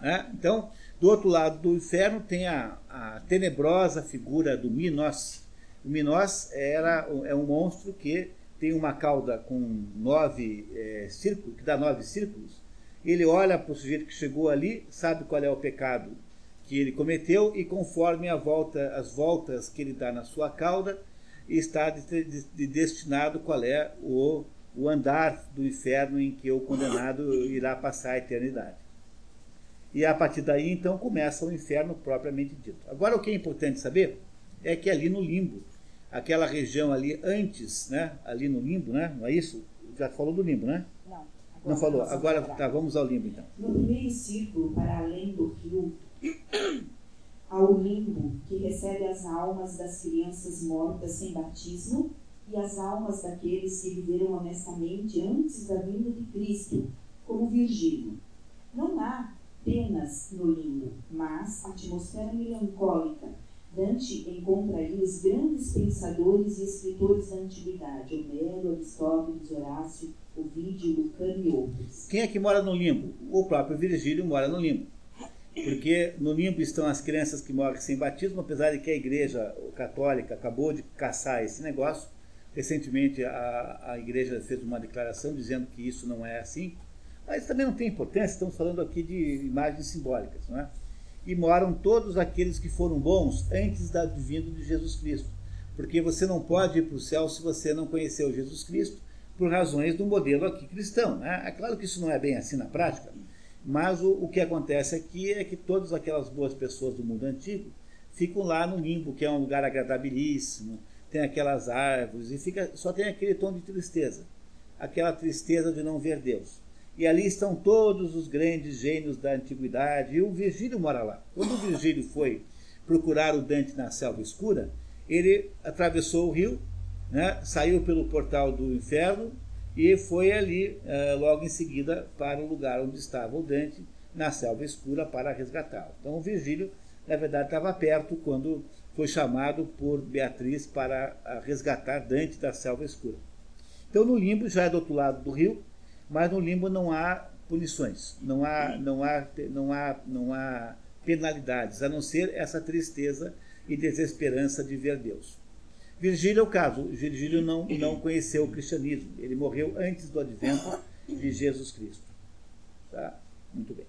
Né? Então, do outro lado do inferno tem a, a tenebrosa figura do Minos. O Minos era, é um monstro que tem uma cauda com nove é, círculos, que dá nove círculos, ele olha para o sujeito que chegou ali, sabe qual é o pecado que ele cometeu e conforme a volta, as voltas que ele dá na sua cauda, está de, de, de destinado qual é o, o andar do inferno em que o condenado irá passar a eternidade. E a partir daí, então, começa o inferno propriamente dito. Agora, o que é importante saber é que ali no limbo, aquela região ali antes, né? Ali no limbo, né? Não é isso? Já falou do limbo, né? Não. Não falou. Agora tá, vamos ao limbo então. No círculo, para além do rio, há o limbo, que recebe as almas das crianças mortas sem batismo e as almas daqueles que viveram honestamente antes da vinda de Cristo, como Virgílio. Não há penas no limbo, mas atmosfera melancólica Dante encontra aí os grandes pensadores e escritores da antiguidade, Homero, Aristóteles, Horácio, Ovídio, Lucano e outros. Quem é que mora no limbo? O próprio Virgílio mora no limbo. porque no limbo estão as crianças que morrem sem batismo, apesar de que a igreja católica acabou de caçar esse negócio. Recentemente a, a igreja fez uma declaração dizendo que isso não é assim, mas também não tem importância, estamos falando aqui de imagens simbólicas, não é? E moram todos aqueles que foram bons antes da vinda de Jesus Cristo. Porque você não pode ir para o céu se você não conheceu Jesus Cristo, por razões do modelo aqui cristão. Né? É claro que isso não é bem assim na prática, mas o, o que acontece aqui é que todas aquelas boas pessoas do mundo antigo ficam lá no limbo, que é um lugar agradabilíssimo, tem aquelas árvores, e fica, só tem aquele tom de tristeza, aquela tristeza de não ver Deus. E ali estão todos os grandes gênios da antiguidade, e o Virgílio mora lá. Quando o Virgílio foi procurar o Dante na selva escura, ele atravessou o rio, né, saiu pelo portal do inferno e foi ali, uh, logo em seguida, para o lugar onde estava o Dante, na selva escura, para resgatá-lo. Então o Virgílio, na verdade, estava perto quando foi chamado por Beatriz para resgatar Dante da selva escura. Então no limbo já é do outro lado do rio, mas no limbo não há punições, não há, não há, não há, não há penalidades, a não ser essa tristeza e desesperança de ver Deus. Virgílio é o caso. Virgílio não, não conheceu o cristianismo. Ele morreu antes do advento de Jesus Cristo. Tá? Muito bem.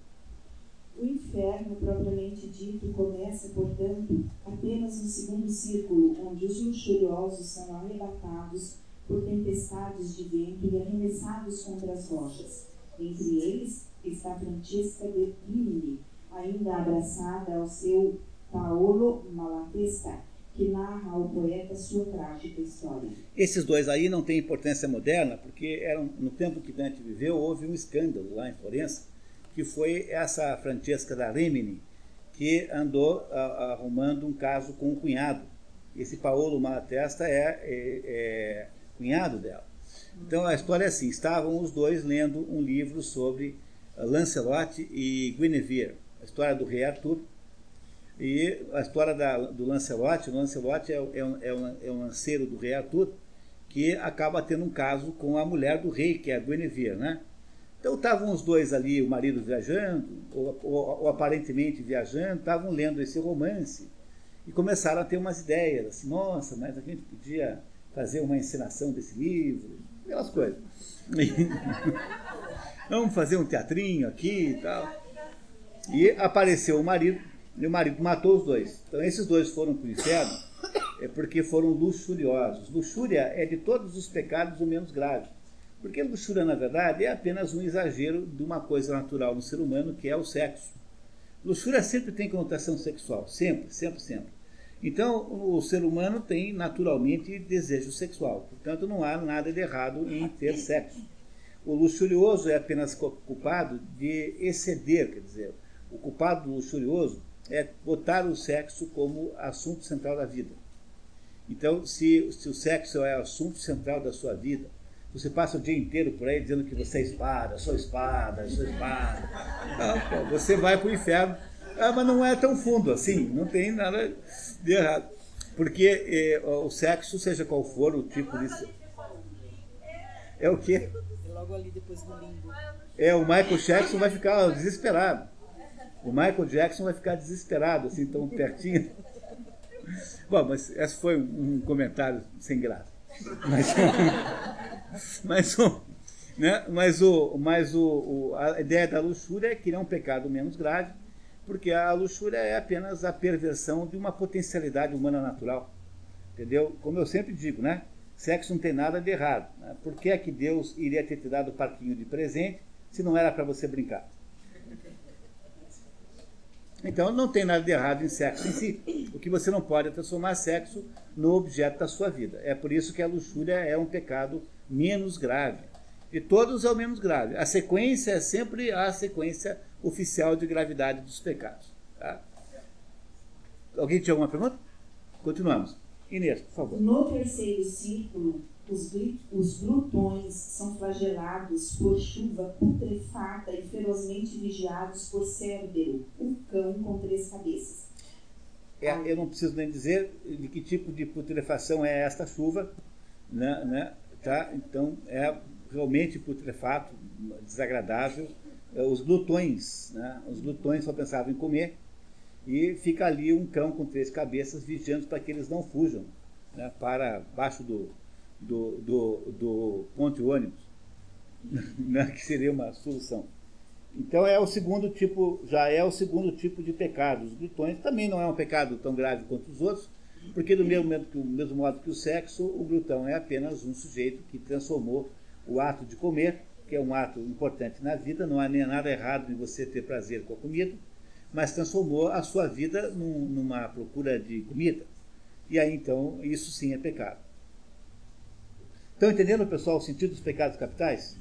O inferno, propriamente dito, começa, portanto, apenas no segundo círculo, onde os luxuriosos são arrebatados por tempestades de vento e arremessados contra as rochas. Entre eles está Francesca de Rimini, ainda abraçada ao seu Paolo Malatesta, que narra ao poeta sua trágica história. Esses dois aí não têm importância moderna, porque eram, no tempo que Dante viveu, houve um escândalo lá em Florença, que foi essa Francesca da Rimini, que andou arrumando um caso com o cunhado. Esse Paolo Malatesta é, é, é cunhado dela. Então a história é assim: estavam os dois lendo um livro sobre Lancelot e Guinevere, a história do rei Arthur e a história da, do Lancelot, o Lancelot é, é, um, é, um, é um lanceiro do rei Arthur, que acaba tendo um caso com a mulher do rei, que é a Guinevere, né? Então estavam os dois ali, o marido viajando, ou, ou, ou aparentemente viajando, estavam lendo esse romance e começaram a ter umas ideias, assim, nossa, mas a gente podia fazer uma encenação desse livro, aquelas coisas. Vamos fazer um teatrinho aqui e tal. E apareceu o marido, e o marido matou os dois. Então esses dois foram para o inferno é porque foram luxuriosos. Luxúria é de todos os pecados o menos grave. Porque luxúria, na verdade, é apenas um exagero de uma coisa natural no ser humano, que é o sexo. Luxúria sempre tem conotação sexual, sempre, sempre, sempre. Então, o ser humano tem naturalmente desejo sexual, portanto, não há nada de errado em ter sexo. O luxurioso é apenas culpado de exceder, quer dizer, o culpado do luxurioso é botar o sexo como assunto central da vida. Então, se, se o sexo é o assunto central da sua vida, você passa o dia inteiro por aí dizendo que você é espada, sou espada, sou espada. Não, você vai para o inferno. Ah, mas não é tão fundo assim, não tem nada de errado. Porque eh, o sexo, seja qual for o tipo de. É o quê? Logo ali depois do limbo. É, o Michael Jackson vai ficar desesperado. O Michael Jackson vai ficar desesperado, assim, tão pertinho. Bom, mas esse foi um comentário sem graça. Mas, mas, o, né? mas, o, mas o, o, a ideia da luxúria é que é um pecado menos grave, porque a luxúria é apenas a perversão de uma potencialidade humana natural. Entendeu? Como eu sempre digo, né? Sexo não tem nada de errado. Né? Por que é que Deus iria ter te dado o parquinho de presente se não era para você brincar? Então não tem nada de errado em sexo em si. O que você não pode é transformar sexo no objeto da sua vida. É por isso que a luxúria é um pecado menos grave. De todos é o menos grave. A sequência é sempre a sequência oficial de gravidade dos pecados. Tá? Alguém tinha alguma pergunta? Continuamos. Inês, por favor. No terceiro círculo, os, os glutões são flagelados por chuva putrefata e ferozmente vigiados por Cérbero, o cão com três cabeças. É, eu não preciso nem dizer de que tipo de putrefação é esta chuva, né, né, tá? Então é realmente putrefato, desagradável, é, os glutões. Né? Os glutões só pensavam em comer e fica ali um cão com três cabeças vigiando para que eles não fujam né? para baixo do, do, do, do ponte ônibus, né? que seria uma solução. Então é o segundo tipo, já é o segundo tipo de pecado. Os glutões também não é um pecado tão grave quanto os outros, porque do mesmo, mesmo modo que o sexo, o glutão é apenas um sujeito que transformou o ato de comer, que é um ato importante na vida, não há nem nada errado em você ter prazer com a comida, mas transformou a sua vida num, numa procura de comida. E aí então, isso sim é pecado. Estão entendendo, pessoal, o sentido dos pecados capitais?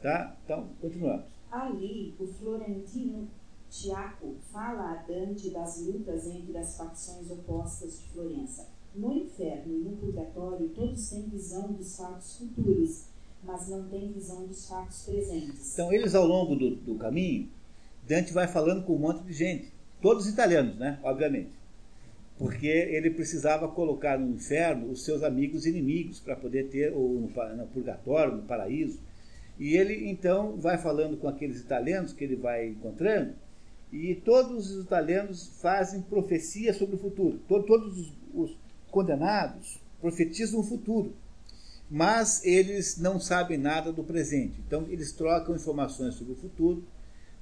Tá? Então, continuamos. Ali, o florentino Tiago fala a Dante das lutas entre as facções opostas de Florença. No inferno e no purgatório, todos têm visão dos fatos futuros, mas não têm visão dos fatos presentes. Então, eles ao longo do, do caminho, Dante vai falando com um monte de gente, todos italianos, né? Obviamente. Porque ele precisava colocar no inferno os seus amigos inimigos para poder ter, ou no, no purgatório, no paraíso. E ele então vai falando com aqueles italianos que ele vai encontrando, e todos os italianos fazem profecia sobre o futuro. Todos os condenados profetizam o futuro, mas eles não sabem nada do presente. Então eles trocam informações sobre o futuro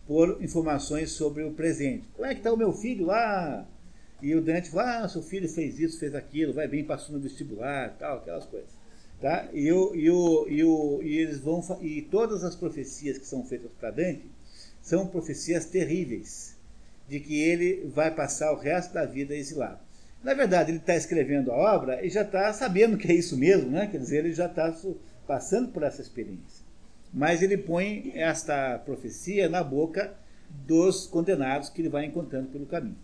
por informações sobre o presente. Como é que está o meu filho lá? E o Dante fala, ah, seu filho fez isso, fez aquilo, vai bem, passou no vestibular, tal, aquelas coisas. Tá? E, o, e, o, e, o, e eles vão e todas as profecias que são feitas para Dante são profecias terríveis de que ele vai passar o resto da vida exilado. Na verdade, ele está escrevendo a obra e já está sabendo que é isso mesmo, né? quer dizer, ele já está passando por essa experiência. Mas ele põe esta profecia na boca dos condenados que ele vai encontrando pelo caminho.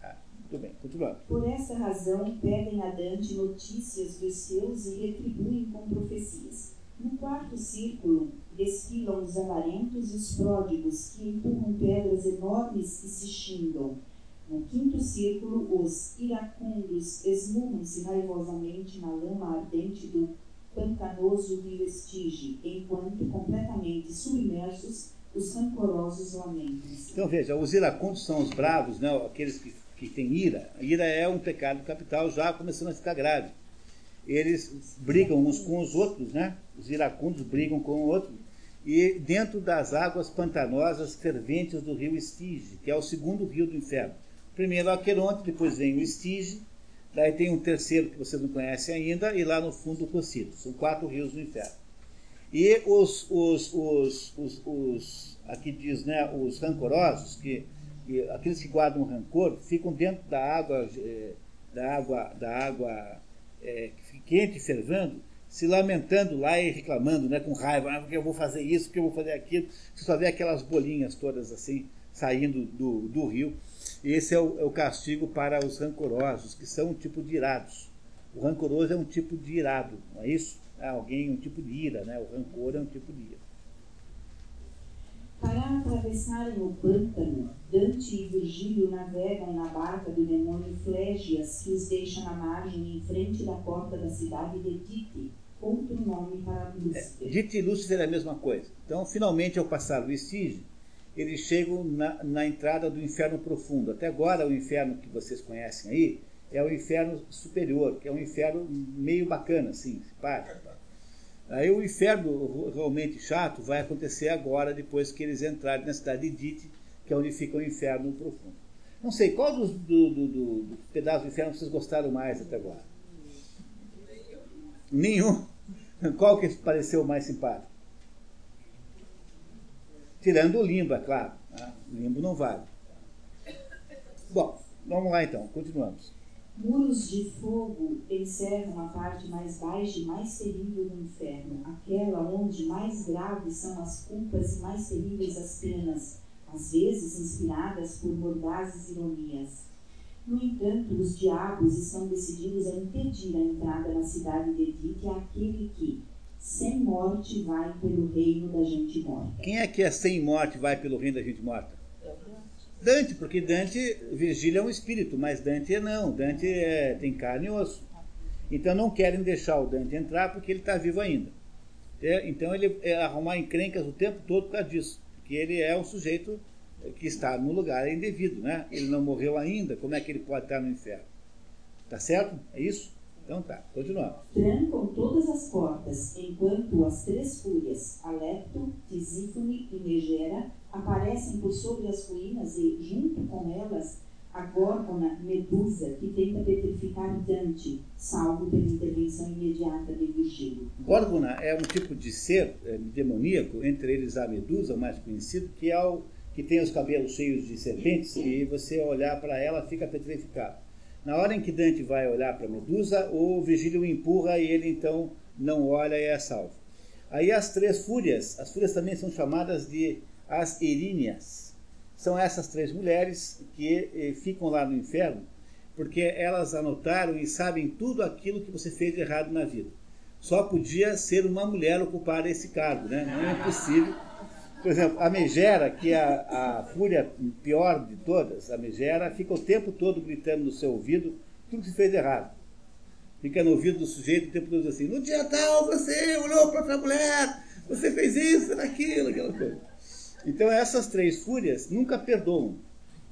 Ah, muito bem, continuando. Por essa razão, pedem a Dante notícias dos seus e retribuem com profecias. No quarto círculo, desfilam os avarentos e os pródigos, que empurram pedras enormes e se xingam. No quinto círculo, os iracundos esmumam-se raivosamente na lama ardente do pantanoso rio Estige, enquanto, completamente submersos, os rancorosos lamentam. Então veja, os iracundos são os bravos, né, aqueles que, que têm ira. A ira é um pecado capital já começando a ficar grave. Eles brigam uns com os outros, né? Os iracundos brigam com o outro e dentro das águas pantanosas ferventes do rio Estige, que é o segundo rio do inferno. Primeiro o Aqueronte, depois vem o Estige, daí tem um terceiro que vocês não conhecem ainda, e lá no fundo o Cocido. São quatro rios do inferno. E os, os, os, os, os aqui diz, né, os rancorosos, que, que, aqueles que guardam rancor, ficam dentro da água, eh, da água, da água é, quente fervendo, se lamentando lá e reclamando, né, com raiva, ah, porque eu vou fazer isso, porque eu vou fazer aquilo. Você só vê aquelas bolinhas todas assim, saindo do, do rio. Esse é o, é o castigo para os rancorosos, que são um tipo de irados. O rancoroso é um tipo de irado, não é isso? É alguém, um tipo de ira, né? O rancor é um tipo de ira. Para atravessarem o pântano, Dante e Virgílio navegam na barca do demônio Flégias, que os deixa na margem em frente da porta da cidade de Dite, outro nome para Lúcifer. É, Dite e Lúcifer é a mesma coisa. Então, finalmente, ao passar o Estige, eles chegam na, na entrada do inferno profundo. Até agora, o inferno que vocês conhecem aí é o inferno superior, que é um inferno meio bacana, assim, simpático. Aí o inferno realmente chato vai acontecer agora, depois que eles entrarem na cidade de Dite, que é onde fica o inferno profundo. Não sei, qual dos do, do, do, do pedaços do inferno vocês gostaram mais até agora? Nenhum. Qual que pareceu mais simpático? Tirando o limbo, é claro. Né? O limbo não vale. Bom, vamos lá então, continuamos. Muros de fogo encerram a parte mais baixa e mais terrível do inferno, aquela onde mais graves são as culpas e mais terríveis as penas, às vezes inspiradas por mordazes ironias. No entanto, os diabos estão decididos a impedir a entrada na cidade de Edith àquele que, sem morte, vai pelo reino da gente morta. Quem é que é sem morte vai pelo reino da gente morta? Dante, porque Dante, Virgílio é um espírito, mas Dante não, Dante é, tem carne e osso. Então não querem deixar o Dante entrar porque ele está vivo ainda. É, então ele é arrumar encrencas o tempo todo por causa disso, porque ele é um sujeito que está no lugar indevido, né? Ele não morreu ainda, como é que ele pode estar no inferno? Tá certo? É isso? Então tá, continuamos. Trancam todas as portas, enquanto as três fúrias, Alepto, Tisífone e Megera, aparecem por sobre as ruínas e, junto com elas, a Górgona Medusa, que tenta petrificar Dante, salvo pela intervenção imediata de Virgílio. Górgona é um tipo de ser é, demoníaco, entre eles a Medusa, o mais conhecido, que é o que tem os cabelos cheios de serpentes e você olhar para ela fica petrificado. Na hora em que Dante vai olhar para Medusa, o Virgílio empurra e ele então não olha e é salvo. Aí as três fúrias, as fúrias também são chamadas de as Eríneas. São essas três mulheres que eh, ficam lá no inferno porque elas anotaram e sabem tudo aquilo que você fez errado na vida. Só podia ser uma mulher ocupar esse cargo, né? Não é possível por exemplo, a megera, que é a, a fúria pior de todas, a megera, fica o tempo todo gritando no seu ouvido tudo que se fez errado. Fica no ouvido do sujeito o tempo todo assim, no dia tal você olhou para outra mulher, você fez isso, aquilo, aquela coisa. Então essas três fúrias nunca perdoam.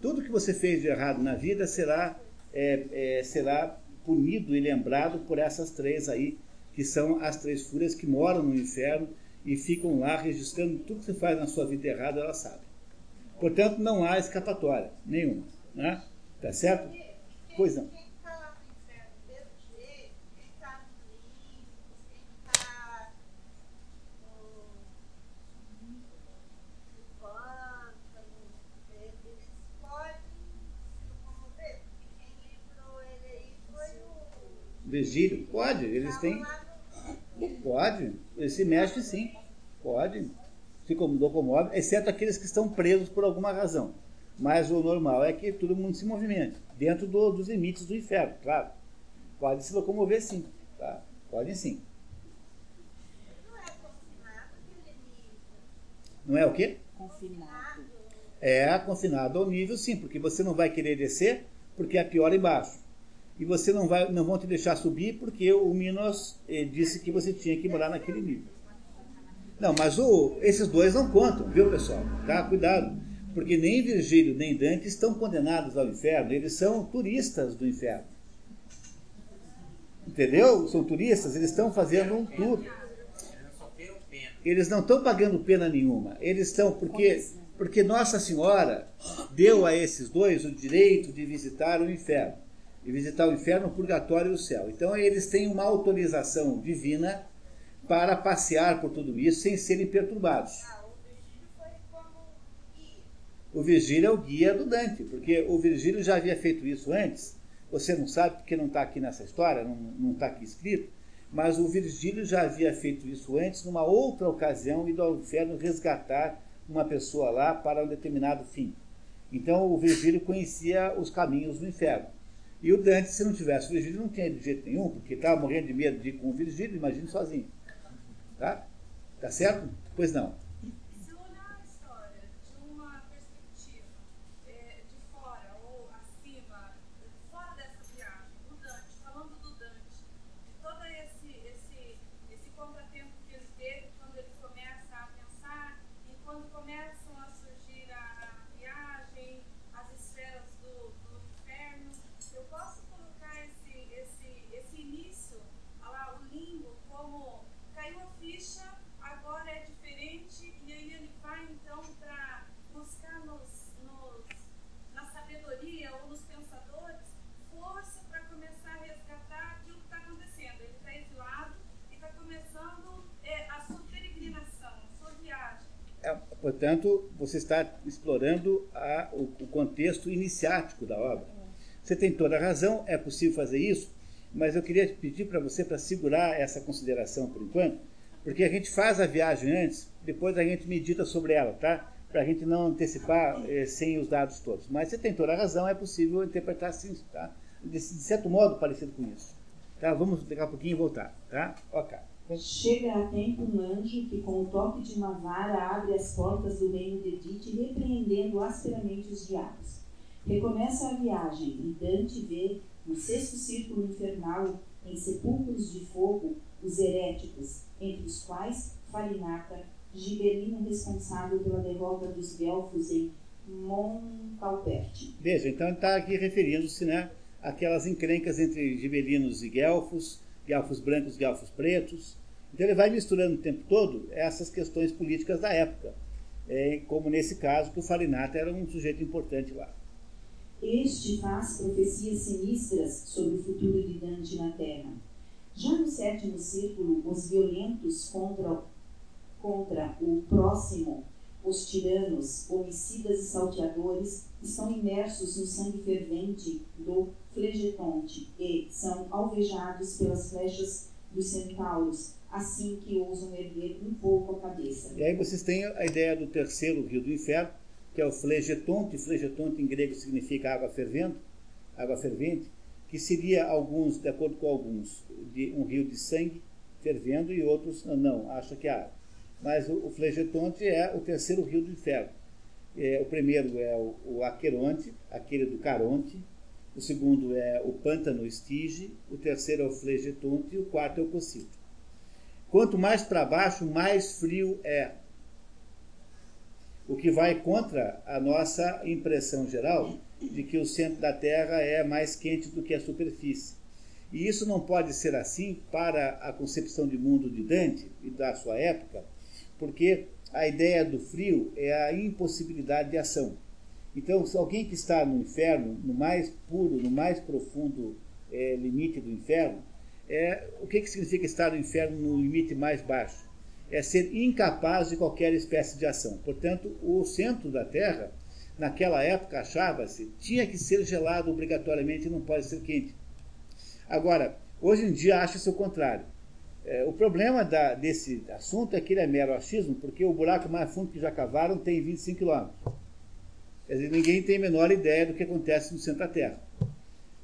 Tudo que você fez de errado na vida será, é, é, será punido e lembrado por essas três aí, que são as três fúrias que moram no inferno e ficam lá registrando tudo que você faz na sua vida errada, ela sabe. Portanto, não há escapatória nenhuma. Né? Tá certo? Pois não. Virgílio? Pode, eles têm. Pode, ele se mexe sim, pode, se locomove, exceto aqueles que estão presos por alguma razão. Mas o normal é que todo mundo se movimente, dentro do, dos limites do inferno, claro. Pode se locomover sim, tá? Pode sim. Não é o quê? Confinado. É, confinado ao nível sim, porque você não vai querer descer, porque é pior embaixo e você não vai, não vão te deixar subir porque o Minos eh, disse que você tinha que morar naquele nível. Não, mas o, esses dois não contam, viu pessoal? Tá? Cuidado, porque nem Virgílio nem Dante estão condenados ao inferno, eles são turistas do inferno. Entendeu? São turistas, eles estão fazendo um tour. Eles não estão pagando pena nenhuma. Eles estão porque porque Nossa Senhora deu a esses dois o direito de visitar o inferno e visitar o inferno, o purgatório e o céu. Então eles têm uma autorização divina para passear por tudo isso sem serem perturbados. O Virgílio é o guia do Dante, porque o Virgílio já havia feito isso antes. Você não sabe porque não está aqui nessa história, não está aqui escrito, mas o Virgílio já havia feito isso antes, numa outra ocasião, ido ao inferno resgatar uma pessoa lá para um determinado fim. Então o Virgílio conhecia os caminhos do inferno. E o Dante, se não tivesse o Virgílio, não tinha de jeito nenhum, porque estava morrendo de medo de ir com o Virgílio, imagine sozinho. Tá? Tá certo? Pois não. Portanto, você está explorando a, o, o, contexto iniciático da obra. Você tem toda a razão, é possível fazer isso, mas eu queria pedir para você para segurar essa consideração por enquanto, porque a gente faz a viagem antes, depois a gente medita sobre ela, tá? Para a gente não antecipar eh, sem os dados todos. Mas você tem toda a razão, é possível interpretar assim, tá? De, de certo modo parecido com isso. Tá? Vamos daqui a pouquinho voltar, tá? Ok. Chega a tempo um anjo que, com o toque de uma vara, abre as portas do reino de Dite, repreendendo asperamente os diabos. Recomeça a viagem e Dante vê, no sexto círculo infernal, em sepulcros de fogo, os heréticos, entre os quais Farinata gibelino responsável pela derrota dos Guelfos em Moncalperte. Veja, então está aqui referindo-se né, àquelas encrencas entre gibelinos e guelfos, guelfos brancos, guelfos pretos. Então ele vai misturando o tempo todo essas questões políticas da época, é, como nesse caso que o Farinata era um sujeito importante lá. Este faz profecias sinistras sobre o futuro de Dante na Terra. Já no sétimo círculo, os violentos contra, contra o próximo os tiranos, homicidas e salteadores estão imersos no sangue fervente do flegetonte e são alvejados pelas flechas dos centauros, assim que ousam erguer um pouco a cabeça. E aí vocês têm a ideia do terceiro rio do inferno, que é o flegetonte. Flegetonte em grego significa água fervendo, água fervente, que seria alguns, de acordo com alguns, de um rio de sangue fervendo e outros não, acha que é água. Mas o, o Flegetonte é o terceiro rio do inferno. É, o primeiro é o, o Aqueronte, aquele do Caronte. O segundo é o Pântano Estige. O terceiro é o Flegetonte. E o quarto é o Cossito. Quanto mais para baixo, mais frio é. O que vai contra a nossa impressão geral de que o centro da Terra é mais quente do que a superfície. E isso não pode ser assim para a concepção de mundo de Dante e da sua época, porque a ideia do frio é a impossibilidade de ação. Então, se alguém que está no inferno, no mais puro, no mais profundo é, limite do inferno, é, o que, que significa estar no inferno no limite mais baixo? É ser incapaz de qualquer espécie de ação. Portanto, o centro da Terra, naquela época, achava-se, tinha que ser gelado obrigatoriamente e não pode ser quente. Agora, hoje em dia acha-se o contrário. É, o problema da, desse assunto é que ele é mero achismo, porque o buraco mais fundo que já cavaram tem 25 quilômetros. Quer dizer, ninguém tem a menor ideia do que acontece no centro da Terra.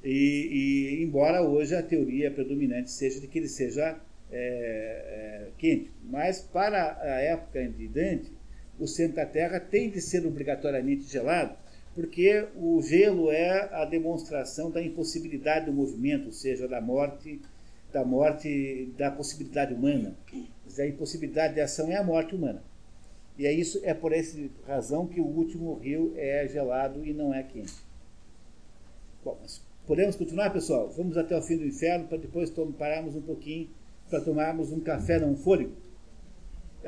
E, e embora hoje a teoria predominante seja de que ele seja é, é, quente, mas para a época de Dante, o centro da Terra tem de ser obrigatoriamente gelado, porque o gelo é a demonstração da impossibilidade do movimento, ou seja, da morte da morte da possibilidade humana. A impossibilidade de ação é a morte humana. E é isso é por essa razão que o último rio é gelado e não é quente. Bom, mas podemos continuar, pessoal? Vamos até o fim do inferno para depois pararmos um pouquinho para tomarmos um café não fôlego.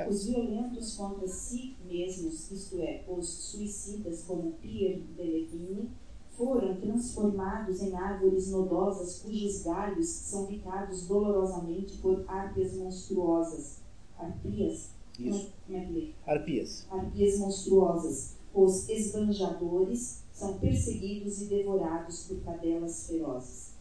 Os violentos contra si mesmos, isto é, os suicidas como Pierre Belevini, foram transformados em árvores nodosas cujos galhos são picados dolorosamente por árpias monstruosas. Arpias? Isso. Como é que lê? Arpias. Arpias monstruosas. Os esbanjadores são perseguidos e devorados por cadelas ferozes.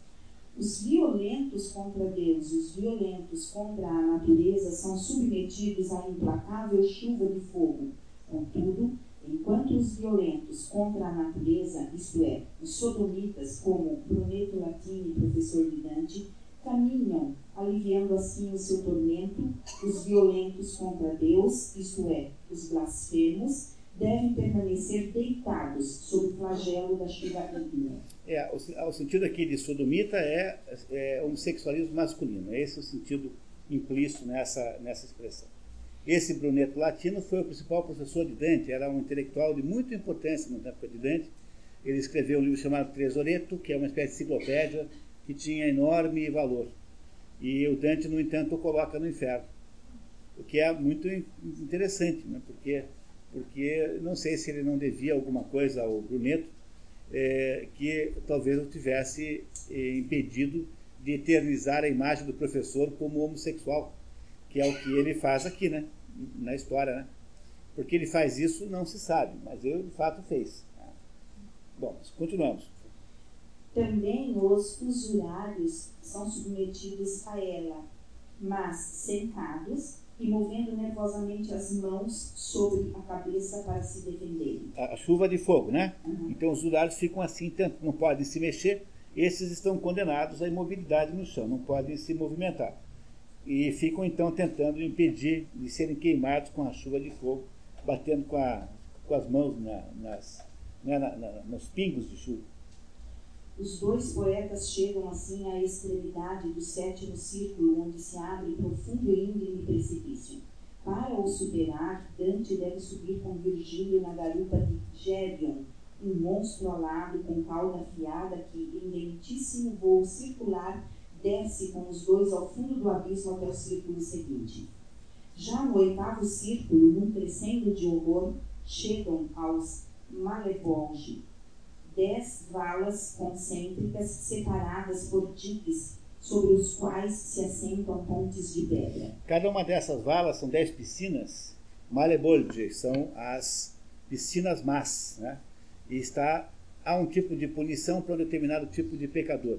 Os violentos contra Deus e os violentos contra a natureza são submetidos à implacável chuva de fogo. Contudo, Enquanto os violentos contra a natureza, isto é, os sodomitas, como Brunetto Latini, professor de Dante, caminham, aliviando assim o seu tormento, os violentos contra Deus, isto é, os blasfemos, devem permanecer deitados sob o flagelo da chuva ígnea. É, o, o, sentido aqui de sodomita é, é homossexualismo masculino. É esse o sentido implícito nessa, nessa expressão. Esse Brunetto Latino foi o principal professor de Dante, era um intelectual de muita importância no tempo de Dante. Ele escreveu um livro chamado Tresoreto, que é uma espécie de enciclopédia que tinha enorme valor. E o Dante, no entanto, o coloca no inferno. O que é muito interessante, né? porque, porque não sei se ele não devia alguma coisa ao Brunetto, é, que talvez o tivesse é, impedido de eternizar a imagem do professor como homossexual, que é o que ele faz aqui, né? Na história, né? Porque ele faz isso não se sabe, mas ele de fato fez. Bom, continuamos. Também os usurários são submetidos a ela, mas sentados e movendo nervosamente as mãos sobre a cabeça para se defenderem. A, chuva de fogo, né? Uhum. Então os usurários ficam assim, não podem se mexer. Esses estão condenados à imobilidade no chão, não podem se movimentar e ficam então tentando impedir de serem queimados com a chuva de fogo, batendo com, a, com as mãos na, nas, né, na, na, nos pingos de chuva. Os dois poetas chegam assim à extremidade do sétimo círculo, onde se abre profundo e íngreme precipício. Para o superar, Dante deve subir com Virgílio na garupa de Gerion, um monstro alado com cauda afiada que, em lentíssimo voo circular, desce com os dois ao fundo do abismo até o círculo seguinte. Já no oitavo círculo, num crescendo de horror, chegam aos Malebolge, dez valas concêntricas separadas por digues sobre os quais se assentam pontes de pedra. Cada uma dessas valas são dez piscinas. Malebolge são as piscinas más, né? E está há um tipo de punição para um determinado tipo de pecador.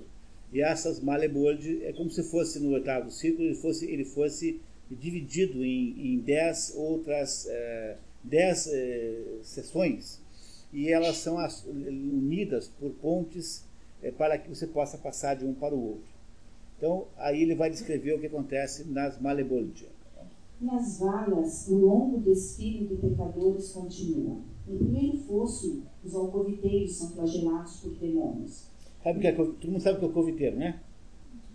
E essas Malebolge é como se fosse no oitavo círculo ele fosse ele fosse dividido em, em dez outras eh, dez eh, sessões e elas são as, unidas por pontes eh, para que você possa passar de um para o outro. Então aí ele vai descrever o que acontece nas Malebolge. Nas valas, o longo desfile de pecadores continua. No primeiro fosso, os alcoviteiros são flagelados por demônios. Sabe que é, todo mundo sabe o que é coviteiro, né?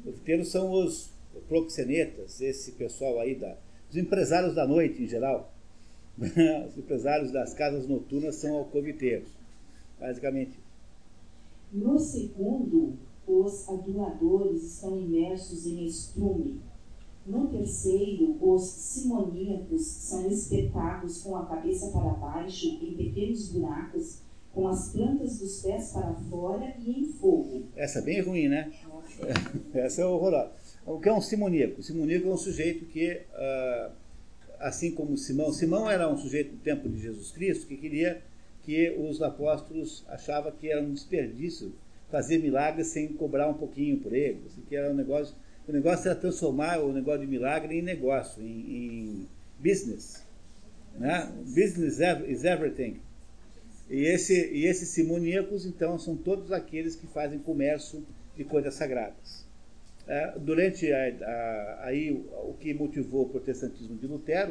Coviteiros são os proxenetas, esse pessoal aí, da, os empresários da noite em geral. os empresários das casas noturnas são alcoviteiros, basicamente. No segundo, os aduladores estão imersos em estrume. No terceiro, os simoníacos são espetados com a cabeça para baixo em pequenos buracos, com as plantas dos pés para fora e em fogo. Essa é bem ruim, né? Essa é horrorosa. O que é um simoníaco? O simoníaco é um sujeito que, uh, assim como Simão, Simão era um sujeito do tempo de Jesus Cristo que queria que os apóstolos achavam que era um desperdício fazer milagres sem cobrar um pouquinho por eles, assim, que era um negócio, o negócio era transformar o negócio de milagre em negócio, em, em business, né? Business is everything. E, esse, e esses simoníacos, então, são todos aqueles que fazem comércio de coisas sagradas. É, durante a, a, aí o que motivou o protestantismo de Lutero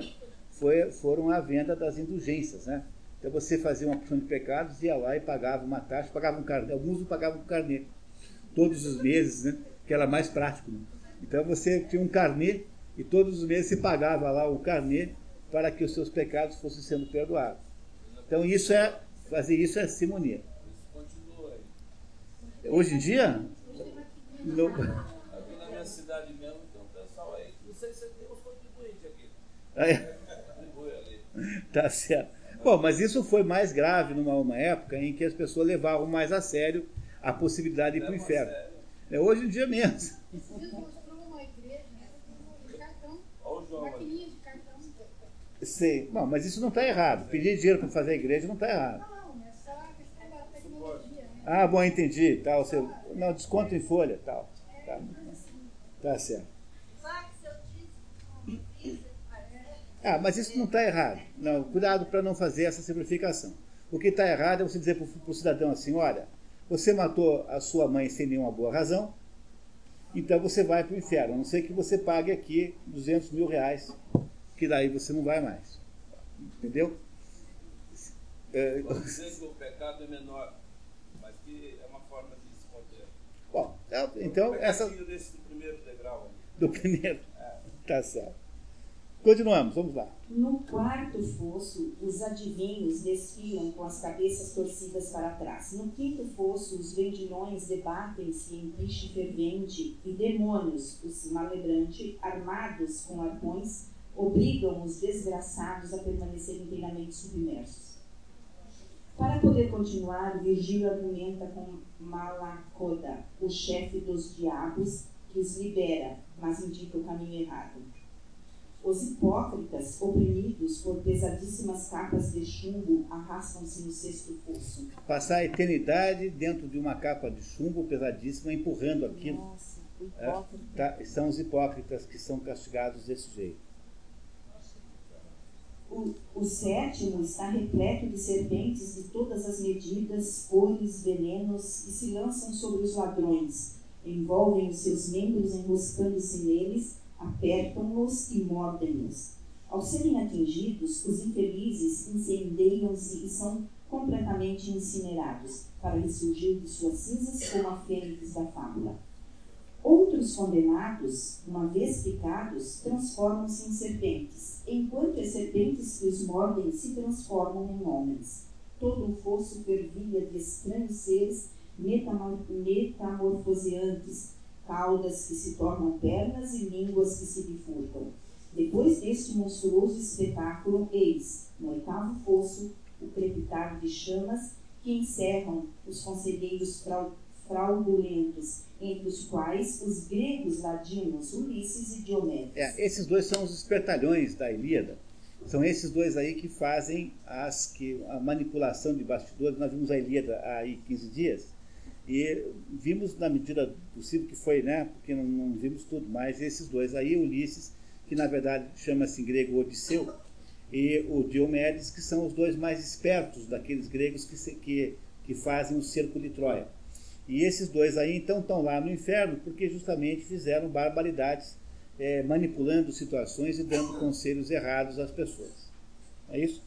foi, foram a venda das indulgências, né? Então você fazia uma porção de pecados, ia lá e pagava uma taxa, pagava um carnê, alguns pagavam um carnê, todos os meses, né? Que era mais prático. Né? Então você tinha um carnê e todos os meses você pagava lá o carnê para que os seus pecados fossem sendo perdoados. Então isso é fazer isso é simonia. Hoje em dia, no, minha cidade mesmo, tem um pessoal aí, não sei se tem uns contribuintes aqui. Ah, é. Tá certo. Bom, mas isso foi mais grave numa uma época em que as pessoas levavam mais a sério a possibilidade de ir para o inferno. É hoje em dia mesmo. Sim, não, mas isso não está errado. Pedir dinheiro para fazer a igreja não está errado. Não, é só a questão da tecnologia. Né? Ah, bom, entendi. Tá, você, não, desconto em folha tal. Tá. Tá certo. Ah, mas isso não está errado. Não, cuidado para não fazer essa simplificação. O que está errado é você dizer para o cidadão assim: olha, você matou a sua mãe sem nenhuma boa razão, então você vai para o inferno. A não ser que você pague aqui 200 mil reais, que daí você não vai mais. Entendeu? É, o pecado é menor, mas que é uma forma de se conter. Bom, então essa. Desse primeiro degrau. Do primeiro. É. Tá certo. Continuamos, vamos lá. No quarto fosso, os adivinhos desfilam com as cabeças torcidas para trás. No quinto fosso, os vendilhões debatem-se em piche fervente e demônios, os malebrante, armados com arpões, obrigam os desgraçados a permanecer inteiramente submersos. Para poder continuar, Virgílio argumenta com Malacoda, o chefe dos diabos, que os libera, mas indica o caminho errado. Os hipócritas, oprimidos por pesadíssimas capas de chumbo, arrastam-se no sexto fosso. Passar a eternidade dentro de uma capa de chumbo pesadíssima, empurrando aquilo. Nossa. É, tá, são os hipócritas que são castigados desse jeito. O, o, sétimo está repleto de serpentes de todas as medidas, cores, venenos, que se lançam sobre os ladrões, envolvem os seus membros enroscando-se neles apertam-nos e mordem-nos. Ao serem atingidos, os infelizes incendeiam-se e são completamente incinerados, para ressurgir de suas cinzas como a fênix da fábula. Outro outros condenados, uma vez picados, transformam-se em serpentes, enquanto as serpentes que os mordem se transformam em homens. Todo o fosso fervia de estranhos seres metamorfoseantes, caudas que se tornam pernas e línguas que se bifurcam. Depois deste monstruoso espetáculo, eis, no oitavo fosso, o crepitar de chamas que encerram os conselheiros fraudulentos, entre os quais os gregos ladinos Ulisses e Diomedes. É, esses dois são os espertalhões da Ilíada. São esses dois aí que fazem as, que, a manipulação de bastidores. Nós vimos a Ilíada há aí 15 dias e vimos na medida possível que foi, né? Porque não, não vimos tudo, mas esses dois aí, Ulisses, que na verdade chama-se em grego Odisseu, e o Diomedes, que são os dois mais espertos daqueles gregos que, que, que fazem o cerco de Troia. E esses dois aí então estão lá no inferno porque justamente fizeram barbaridades, é, manipulando situações e dando conselhos errados às pessoas. É isso?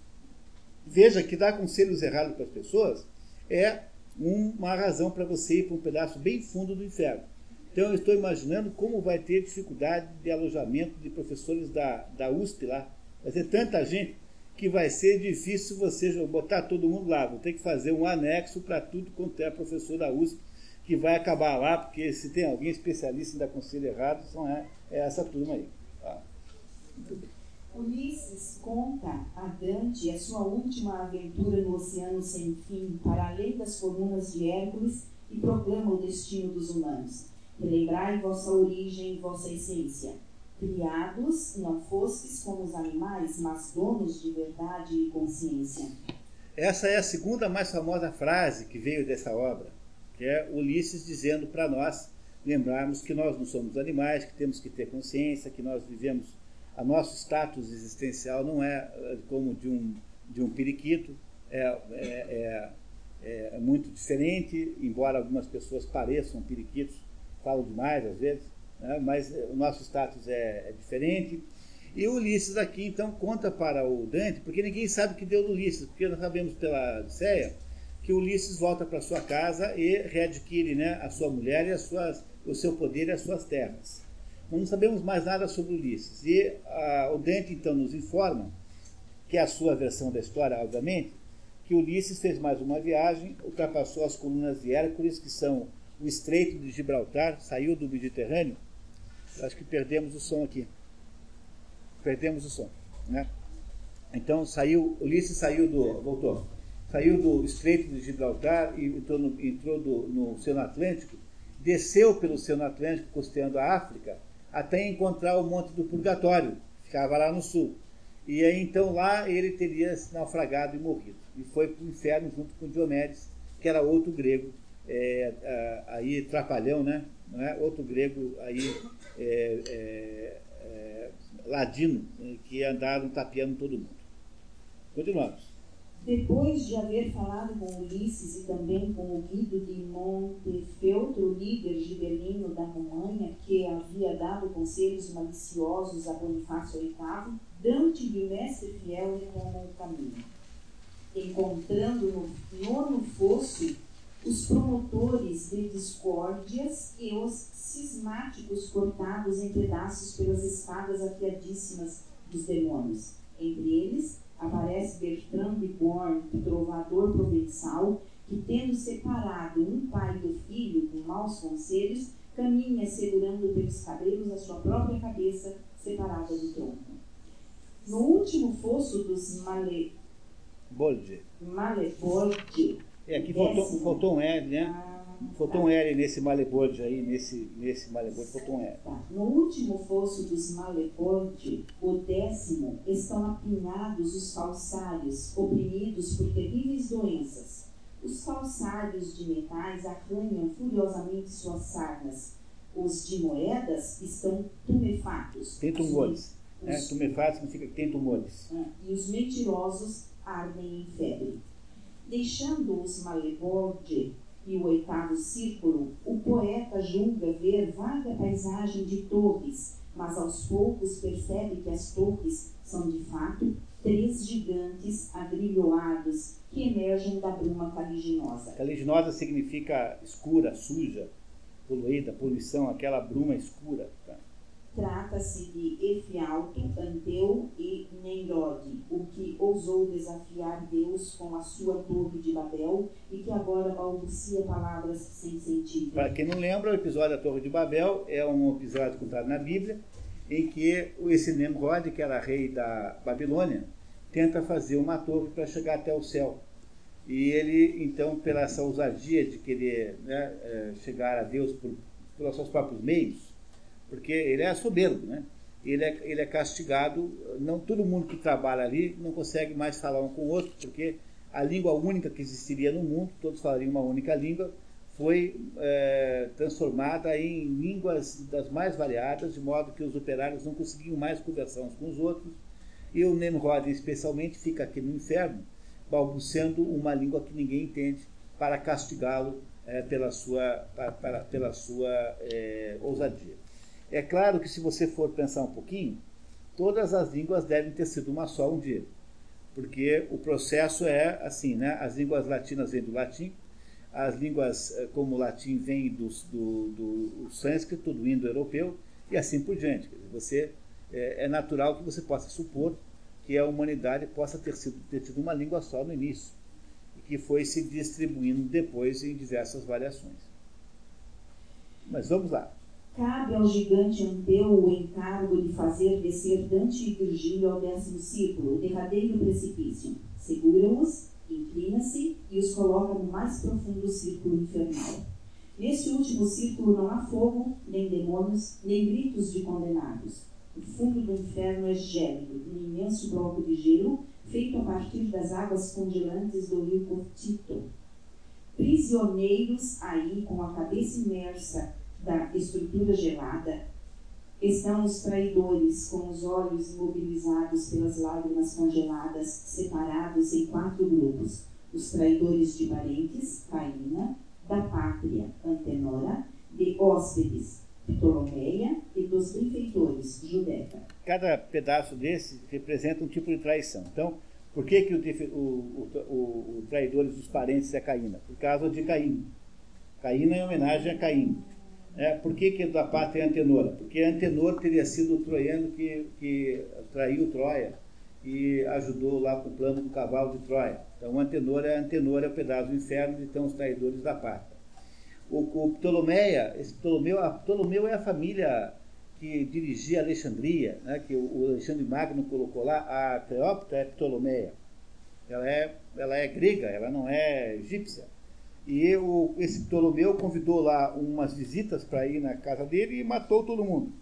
Veja que dar conselhos errados para as pessoas é uma razão para você ir para um pedaço bem fundo do inferno. Então eu estou imaginando como vai ter dificuldade de alojamento de professores da, da USP lá. Vai ter tanta gente que vai ser difícil você botar todo mundo lá. Vou ter que fazer um anexo para tudo quanto é professor da USP, que vai acabar lá, porque se tem alguém especialista em dar conselho errado, são é, é essa turma aí. Tá? Muito bem. Ulisses conta a Dante a sua última aventura no oceano sem fim, para além das colunas de Hércules, e proclama o destino dos humanos. Relembrai vossa origem e vossa essência. Criados, não fostes como os animais, mas donos de verdade e consciência. Essa é a segunda mais famosa frase que veio dessa obra, que é Ulisses dizendo para nós lembrarmos que nós não somos animais, que temos que ter consciência, que nós vivemos a nosso status existencial não é eh, como de um, de um periquito, é, é, é, é muito diferente, embora algumas pessoas pareçam periquitos, falam demais às vezes, né, mas eh, o nosso status é, é diferente. E Ulisses aqui, então, conta para o Dante, porque ninguém sabe o que deu Ulisses, porque nós sabemos pela Odisseia que Ulisses volta para sua casa e readquire né, a sua mulher e as suas, o seu poder e as suas terras. Não sabemos mais nada sobre Ulisses. E a, o Dante, então, nos informa, que é a sua versão da história, obviamente, que Ulisses fez mais uma viagem, ultrapassou as colunas de Hércules, que são o Estreito de Gibraltar, saiu do Mediterrâneo. Acho que perdemos o som aqui. Perdemos o som, né? Então saiu, Ulisses saiu do, voltou, saiu do Estreito de Gibraltar e entrou no, entrou do, no Oceano Atlântico, desceu pelo Oceano Atlântico, costeando a África, até encontrar o Monte do Purgatório, ficava lá no sul. E aí então lá ele teria se naufragado e morrido. E foi para o inferno junto com Diomedes, que era outro grego, é, aí trapalhão, né? É? Outro grego aí é, é, é ladino, que andaram tapeando todo mundo. Continuamos. Depois de haver falado com Ulisses e também com o Guido de Montefeltro, líder gibelino da Romanha, que havia dado conselhos maliciosos a Bonifácio VIII, Dante e o mestre fiel retomam o caminho. Encontrando no nono fosso os promotores de discórdias e os cismáticos cortados em pedaços pelas espadas afiadíssimas dos demônios. Entre eles, aparece Bertrand de Born, trovador provençal, que, tendo separado um pai do filho com maus conselhos, caminha segurando pelos cabelos a sua própria cabeça separada do tronco. No último fosso dos Male... Bolge. Malebolge. É, aqui faltou, faltou um L, né? Ah, Faltou um L nesse Malebord aí, nesse, nesse Malebord, faltou um L. Tá. No último fosso dos Malebord, o décimo, estão apinhados os falsários, oprimidos por terríveis doenças. Os falsários de metais arranham furiosamente suas sarnas. Os de moedas estão tumefatos. Tem tumores. Os, né? Tumefatos significa que tem tumores. É, e os mentirosos ardem em febre. Deixando os Malebord e o oitavo círculo, o poeta julga ver vaga paisagem de torres, mas aos poucos percebe que as torres são de fato três gigantes agrilhoados que emergem da bruma caliginosa. Caliginosa significa escura, suja. poluída, poluição, aquela bruma escura. Trata-se de Efialto, Anteu e Nemrod, o que ousou desafiar Deus com a sua torre de Babel e que agora balbucia palavras sem sentido. Para quem não lembra, o episódio da Torre de Babel é um episódio contado na Bíblia em que esse Nemrod, que era rei da Babilônia, tenta fazer uma torre para chegar até o céu. E ele, então, pela essa ousadia de querer né, é, chegar a Deus por, pelos seus próprios meios, porque ele é soberbo, né? Ele é, ele é castigado, não todo mundo que trabalha ali não consegue mais falar um com o outro, porque a língua única que existiria no mundo, todos falariam uma única língua, foi é, transformada em línguas das mais variadas, de modo que os operários não conseguiam mais conversar uns com os outros, e o Nemrod especialmente fica aqui no inferno, balbuciando uma língua que ninguém entende, para castigá-lo é, pela sua, para, para, pela sua é, ousadia. É claro que se você for pensar um pouquinho, todas as línguas devem ter sido uma só um dia. Porque o processo é assim, né? As línguas latinas vêm do latim, as línguas eh, como o latim vêm do, do, do sânscrito, do indo-europeu, e assim por diante. Você, é, é, natural que você possa supor que a humanidade possa ter, sido, ter tido uma língua só no início, e que foi se distribuindo depois em diversas variações. Mas vamos lá. Cabe ao gigante Anteu o encargo de fazer descer Dante e Virgílio ao décimo círculo, o derradeiro precipício. Segura-os, inclina-se e os coloca no mais profundo círculo infernal. Neste último círculo não há fogo, nem demônios, nem gritos de condenados. O fundo do inferno é gélido, um imenso bloco de gelo feito a partir das águas congelantes do rio Cortito. Prisioneiros aí, com a cabeça imersa da estrutura gelada, estão os traidores, com os olhos imobilizados pelas lágrimas congeladas, separados em quatro grupos: os traidores de parentes, Caína, da pátria, Antenora, de hóspedes, Ptolomeia, e dos benfeitores, Judeca. Cada pedaço desse representa um tipo de traição. Então, por que, que o, o, o, o traidores dos parentes é Caína? Por causa de Caim. Caína é homenagem a Caim. É, por que, que da é Antenor? Porque Antenor teria sido o troiano que, que traiu Troia e ajudou lá com o plano do cavalo de Troia. Então Antenor é Antenor é o pedaço do inferno, então os traidores da pátria. O, o Ptolomeia, esse Ptolomeu, a Ptolomeu é a família que dirigia Alexandria, né, que o Alexandre Magno colocou lá, a Cleópatra é Ptolomeia. Ela é, ela é grega, ela não é egípcia. E o, esse Ptolomeu convidou lá umas visitas para ir na casa dele e matou todo mundo.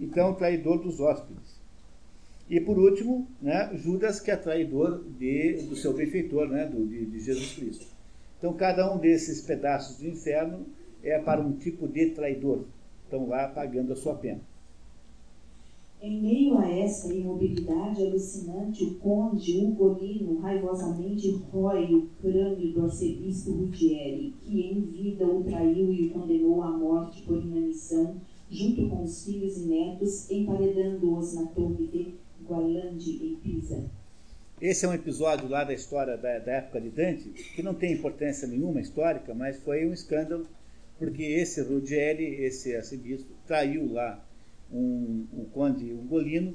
Então, traidor dos hóspedes. E por último, né, Judas, que é traidor de, do seu benfeitor, né, do, de, de Jesus Cristo. Então, cada um desses pedaços do inferno é para um tipo de traidor. Estão lá pagando a sua pena. Em meio a essa imobilidade alucinante, o conde Ugolino raivosamente rói o crânio do arcebispo Ruggieri, que em vida o traiu e o condenou à morte por inanição, junto com os filhos e netos, emparedando-os na torre de Gualandi, em Pisa. Esse é um episódio lá da história da, da época de Dante, que não tem importância nenhuma histórica, mas foi um escândalo, porque esse Ruggieri, esse arcebispo, traiu lá um, um conde ungolino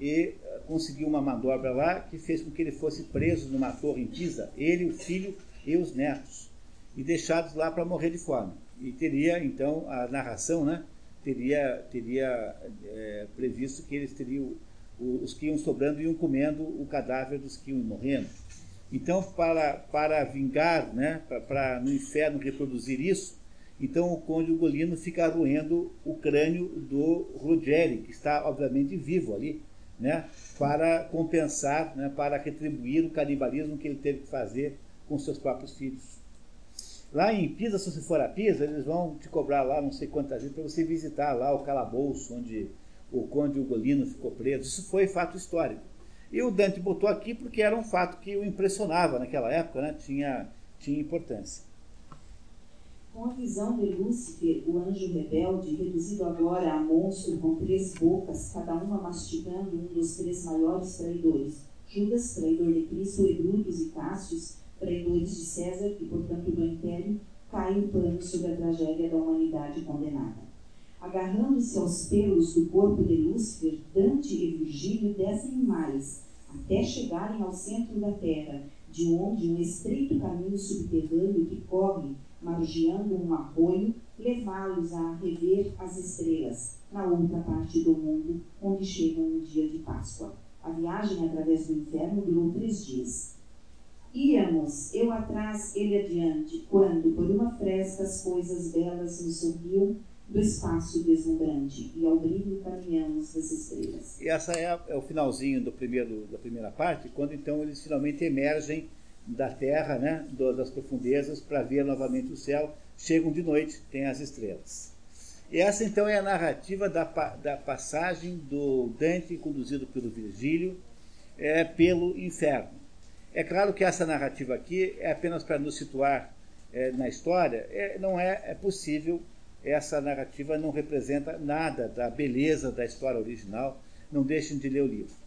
e eh, conseguiu uma manobra lá que fez com que ele fosse preso numa torre em Pisa, ele, o filho e os netos, e deixados lá para morrer de fome. E teria, então, a narração, né, teria, teria é, previsto que eles teriam, os que iam sobrando iam comendo o cadáver dos que iam morrendo. Então, para, para vingar, né, para, para no inferno reproduzir isso, então o conde Ugolino fica roendo o crânio do Ruggeri, que está obviamente vivo ali, né, para compensar, né, para retribuir o canibalismo que ele teve que fazer com seus próprios filhos. Lá em Pisa, se você for a Pisa, eles vão te cobrar lá não sei quantas vezes para você visitar lá o calabouço onde o conde Ugolino ficou preso. Isso foi fato histórico. E o Dante botou aqui porque era um fato que o impressionava naquela época, né? tinha, tinha importância. Com a visão de Lúcifer, o anjo rebelde, reduzido agora a monstro com três bocas, cada uma mastigando um dos três maiores traidores, Judas, traidor de Cristo, e Brutus e Cássius, traidores de César e, portanto, do Império, cai o pano sobre a tragédia da humanidade condenada. Agarrando-se aos pelos do corpo de Lúcifer, Dante e Virgílio descem mais, até chegarem ao centro da terra, de onde um estreito caminho subterrâneo que corre, margeando um arroio, levá-los a rever as estrelas, na outra parte do mundo, onde chegam no dia de Páscoa. A viagem através do inferno durou três dias. Íamos, eu atrás, ele adiante, quando, por uma fresca, as coisas belas nos sorriam do espaço deslumbrante, e ao brilho caminhamos das estrelas. E essa é, é, o finalzinho do primeiro, da primeira parte, quando então eles finalmente emergem da terra, né, das profundezas, para ver novamente o céu. Chegam de noite, tem as estrelas. E essa então é a narrativa da, da passagem do Dante, conduzido pelo Virgílio, é, pelo inferno. É claro que essa narrativa aqui é apenas para nos situar é, na história, é, não é, é possível, essa narrativa não representa nada da beleza da história original, não deixem de ler o livro.